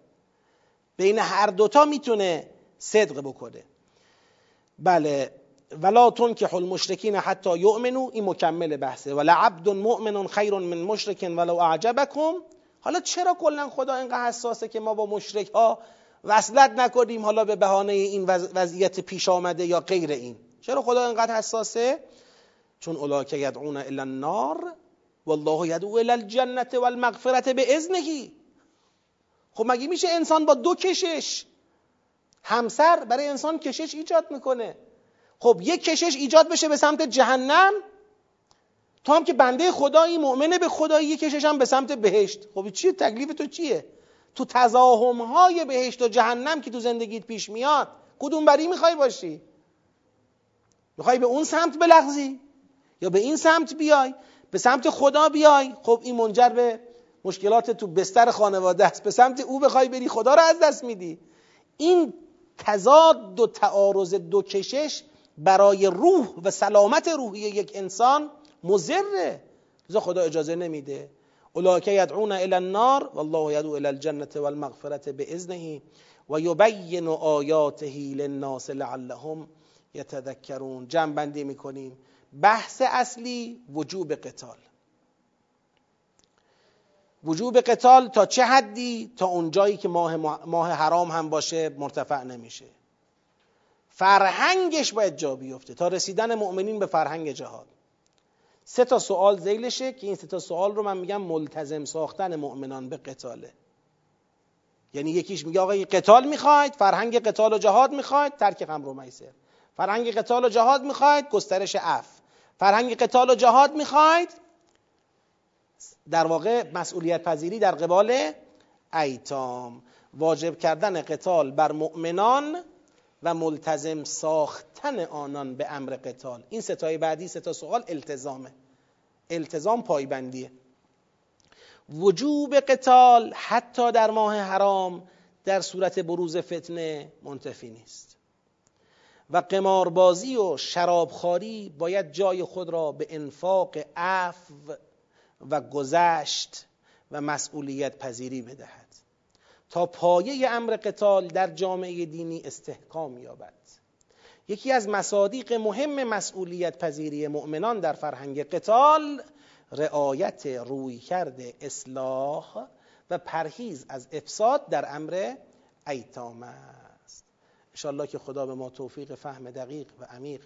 Speaker 1: بین هر دوتا می‌تونه صدق بکنه. بله ولا تنکح المشرکین حتی یؤمنو این مکمل بحثه. ولا عبد مؤمن خیر من مشرک ولو اعجبکم. حالا چرا کلا خدا اینقدر حساسه که ما با مشرک ها وصلت نکنیم؟ حالا به بهانه این وضعیت پیش آمده یا غیر این. چرا خدا اینقدر حساسه؟ چون اولاک یدعون الی النار والله یدعو الی الجنه والمغفرت به اذنه خب مگه میشه انسان با دو کشش؟ همسر برای انسان کشش ایجاد می‌کنه. خب یک کشش ایجاد بشه به سمت جهنم تو هم که بنده خدایی مؤمنه به خدایی کشش هم به سمت بهشت. خب چیه تکلیف تو چیه؟ تو تزاهم های بهشت و جهنم که تو زندگیت پیش میاد کدوم بری می‌خوای باشی؟ می‌خوای به اون سمت بلغزی یا به این سمت بیای؟ به سمت خدا بیای؟ خب این منجر به مشکلات تو بستر خانواده است. به سمت او بخوای بری خدا رو از دست میدی. این تضاد و تعارض دو کشش برای روح و سلامت روحی یک انسان مزره لذا خدا اجازه نمیده. اولئک یدعون الی النار والله یدعو الی الجنه والمغفرة باذنه و یبین آیاته للناس لعلهم یتذکرون. جمع بندی می‌کنیم. بحث اصلی وجوب قتال. وجوب قتال تا چه حدی؟ تا اونجایی که ماه, ماه حرام هم باشه مرتفع نمیشه. فرهنگش باید جا بیفته. تا رسیدن مؤمنین به فرهنگ جهاد. سه تا سوال زیلشه که این سه تا سوال رو من میگم ملتزم ساختن مؤمنان به قتاله. یعنی یکیش میگه آقا قتال می‌خواید؟ فرهنگ قتال و جهاد می‌خواید؟ ترک خمر و میسر. فرهنگ قتال و جهاد می‌خواید؟ گسترش اف فرهنگ قتال و جهاد می‌خواید؟ در واقع مسئولیت پذیری در قبال ایتام. واجب کردن قتال بر مؤمنان و ملتزم ساختن آنان به امر قتال. این ستای بعدی ستا سوال التزامه. التزام پایبندیه. وجوب قتال حتی در ماه حرام در صورت بروز فتنه منتفی نیست. و قماربازی و شرابخواری باید جای خود را به انفاق عفو و گذشت و مسئولیت پذیری بدهد. تا پایه امر قتال در جامعه دینی استحکام یابد. یکی از مصادیق مهم مسئولیت پذیری مؤمنان در فرهنگ قتال رعایت روی کرده اصلاح و پرهیز از افساد در امر ایتام است. انشاءالله که خدا به ما توفیق فهم دقیق و عمیق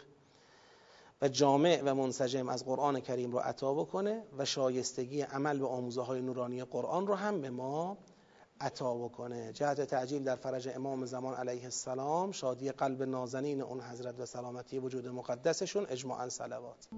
Speaker 1: و جامع و منسجم از قرآن کریم رو عطا بکنه و شایستگی عمل به آموزه های نورانی قرآن رو هم به ما عطا بکنه. جهت تعجیل در فرج امام زمان علیه السلام شادی قلب نازنین اون حضرت و سلامتی وجود مقدسشون اجماعا صلوات.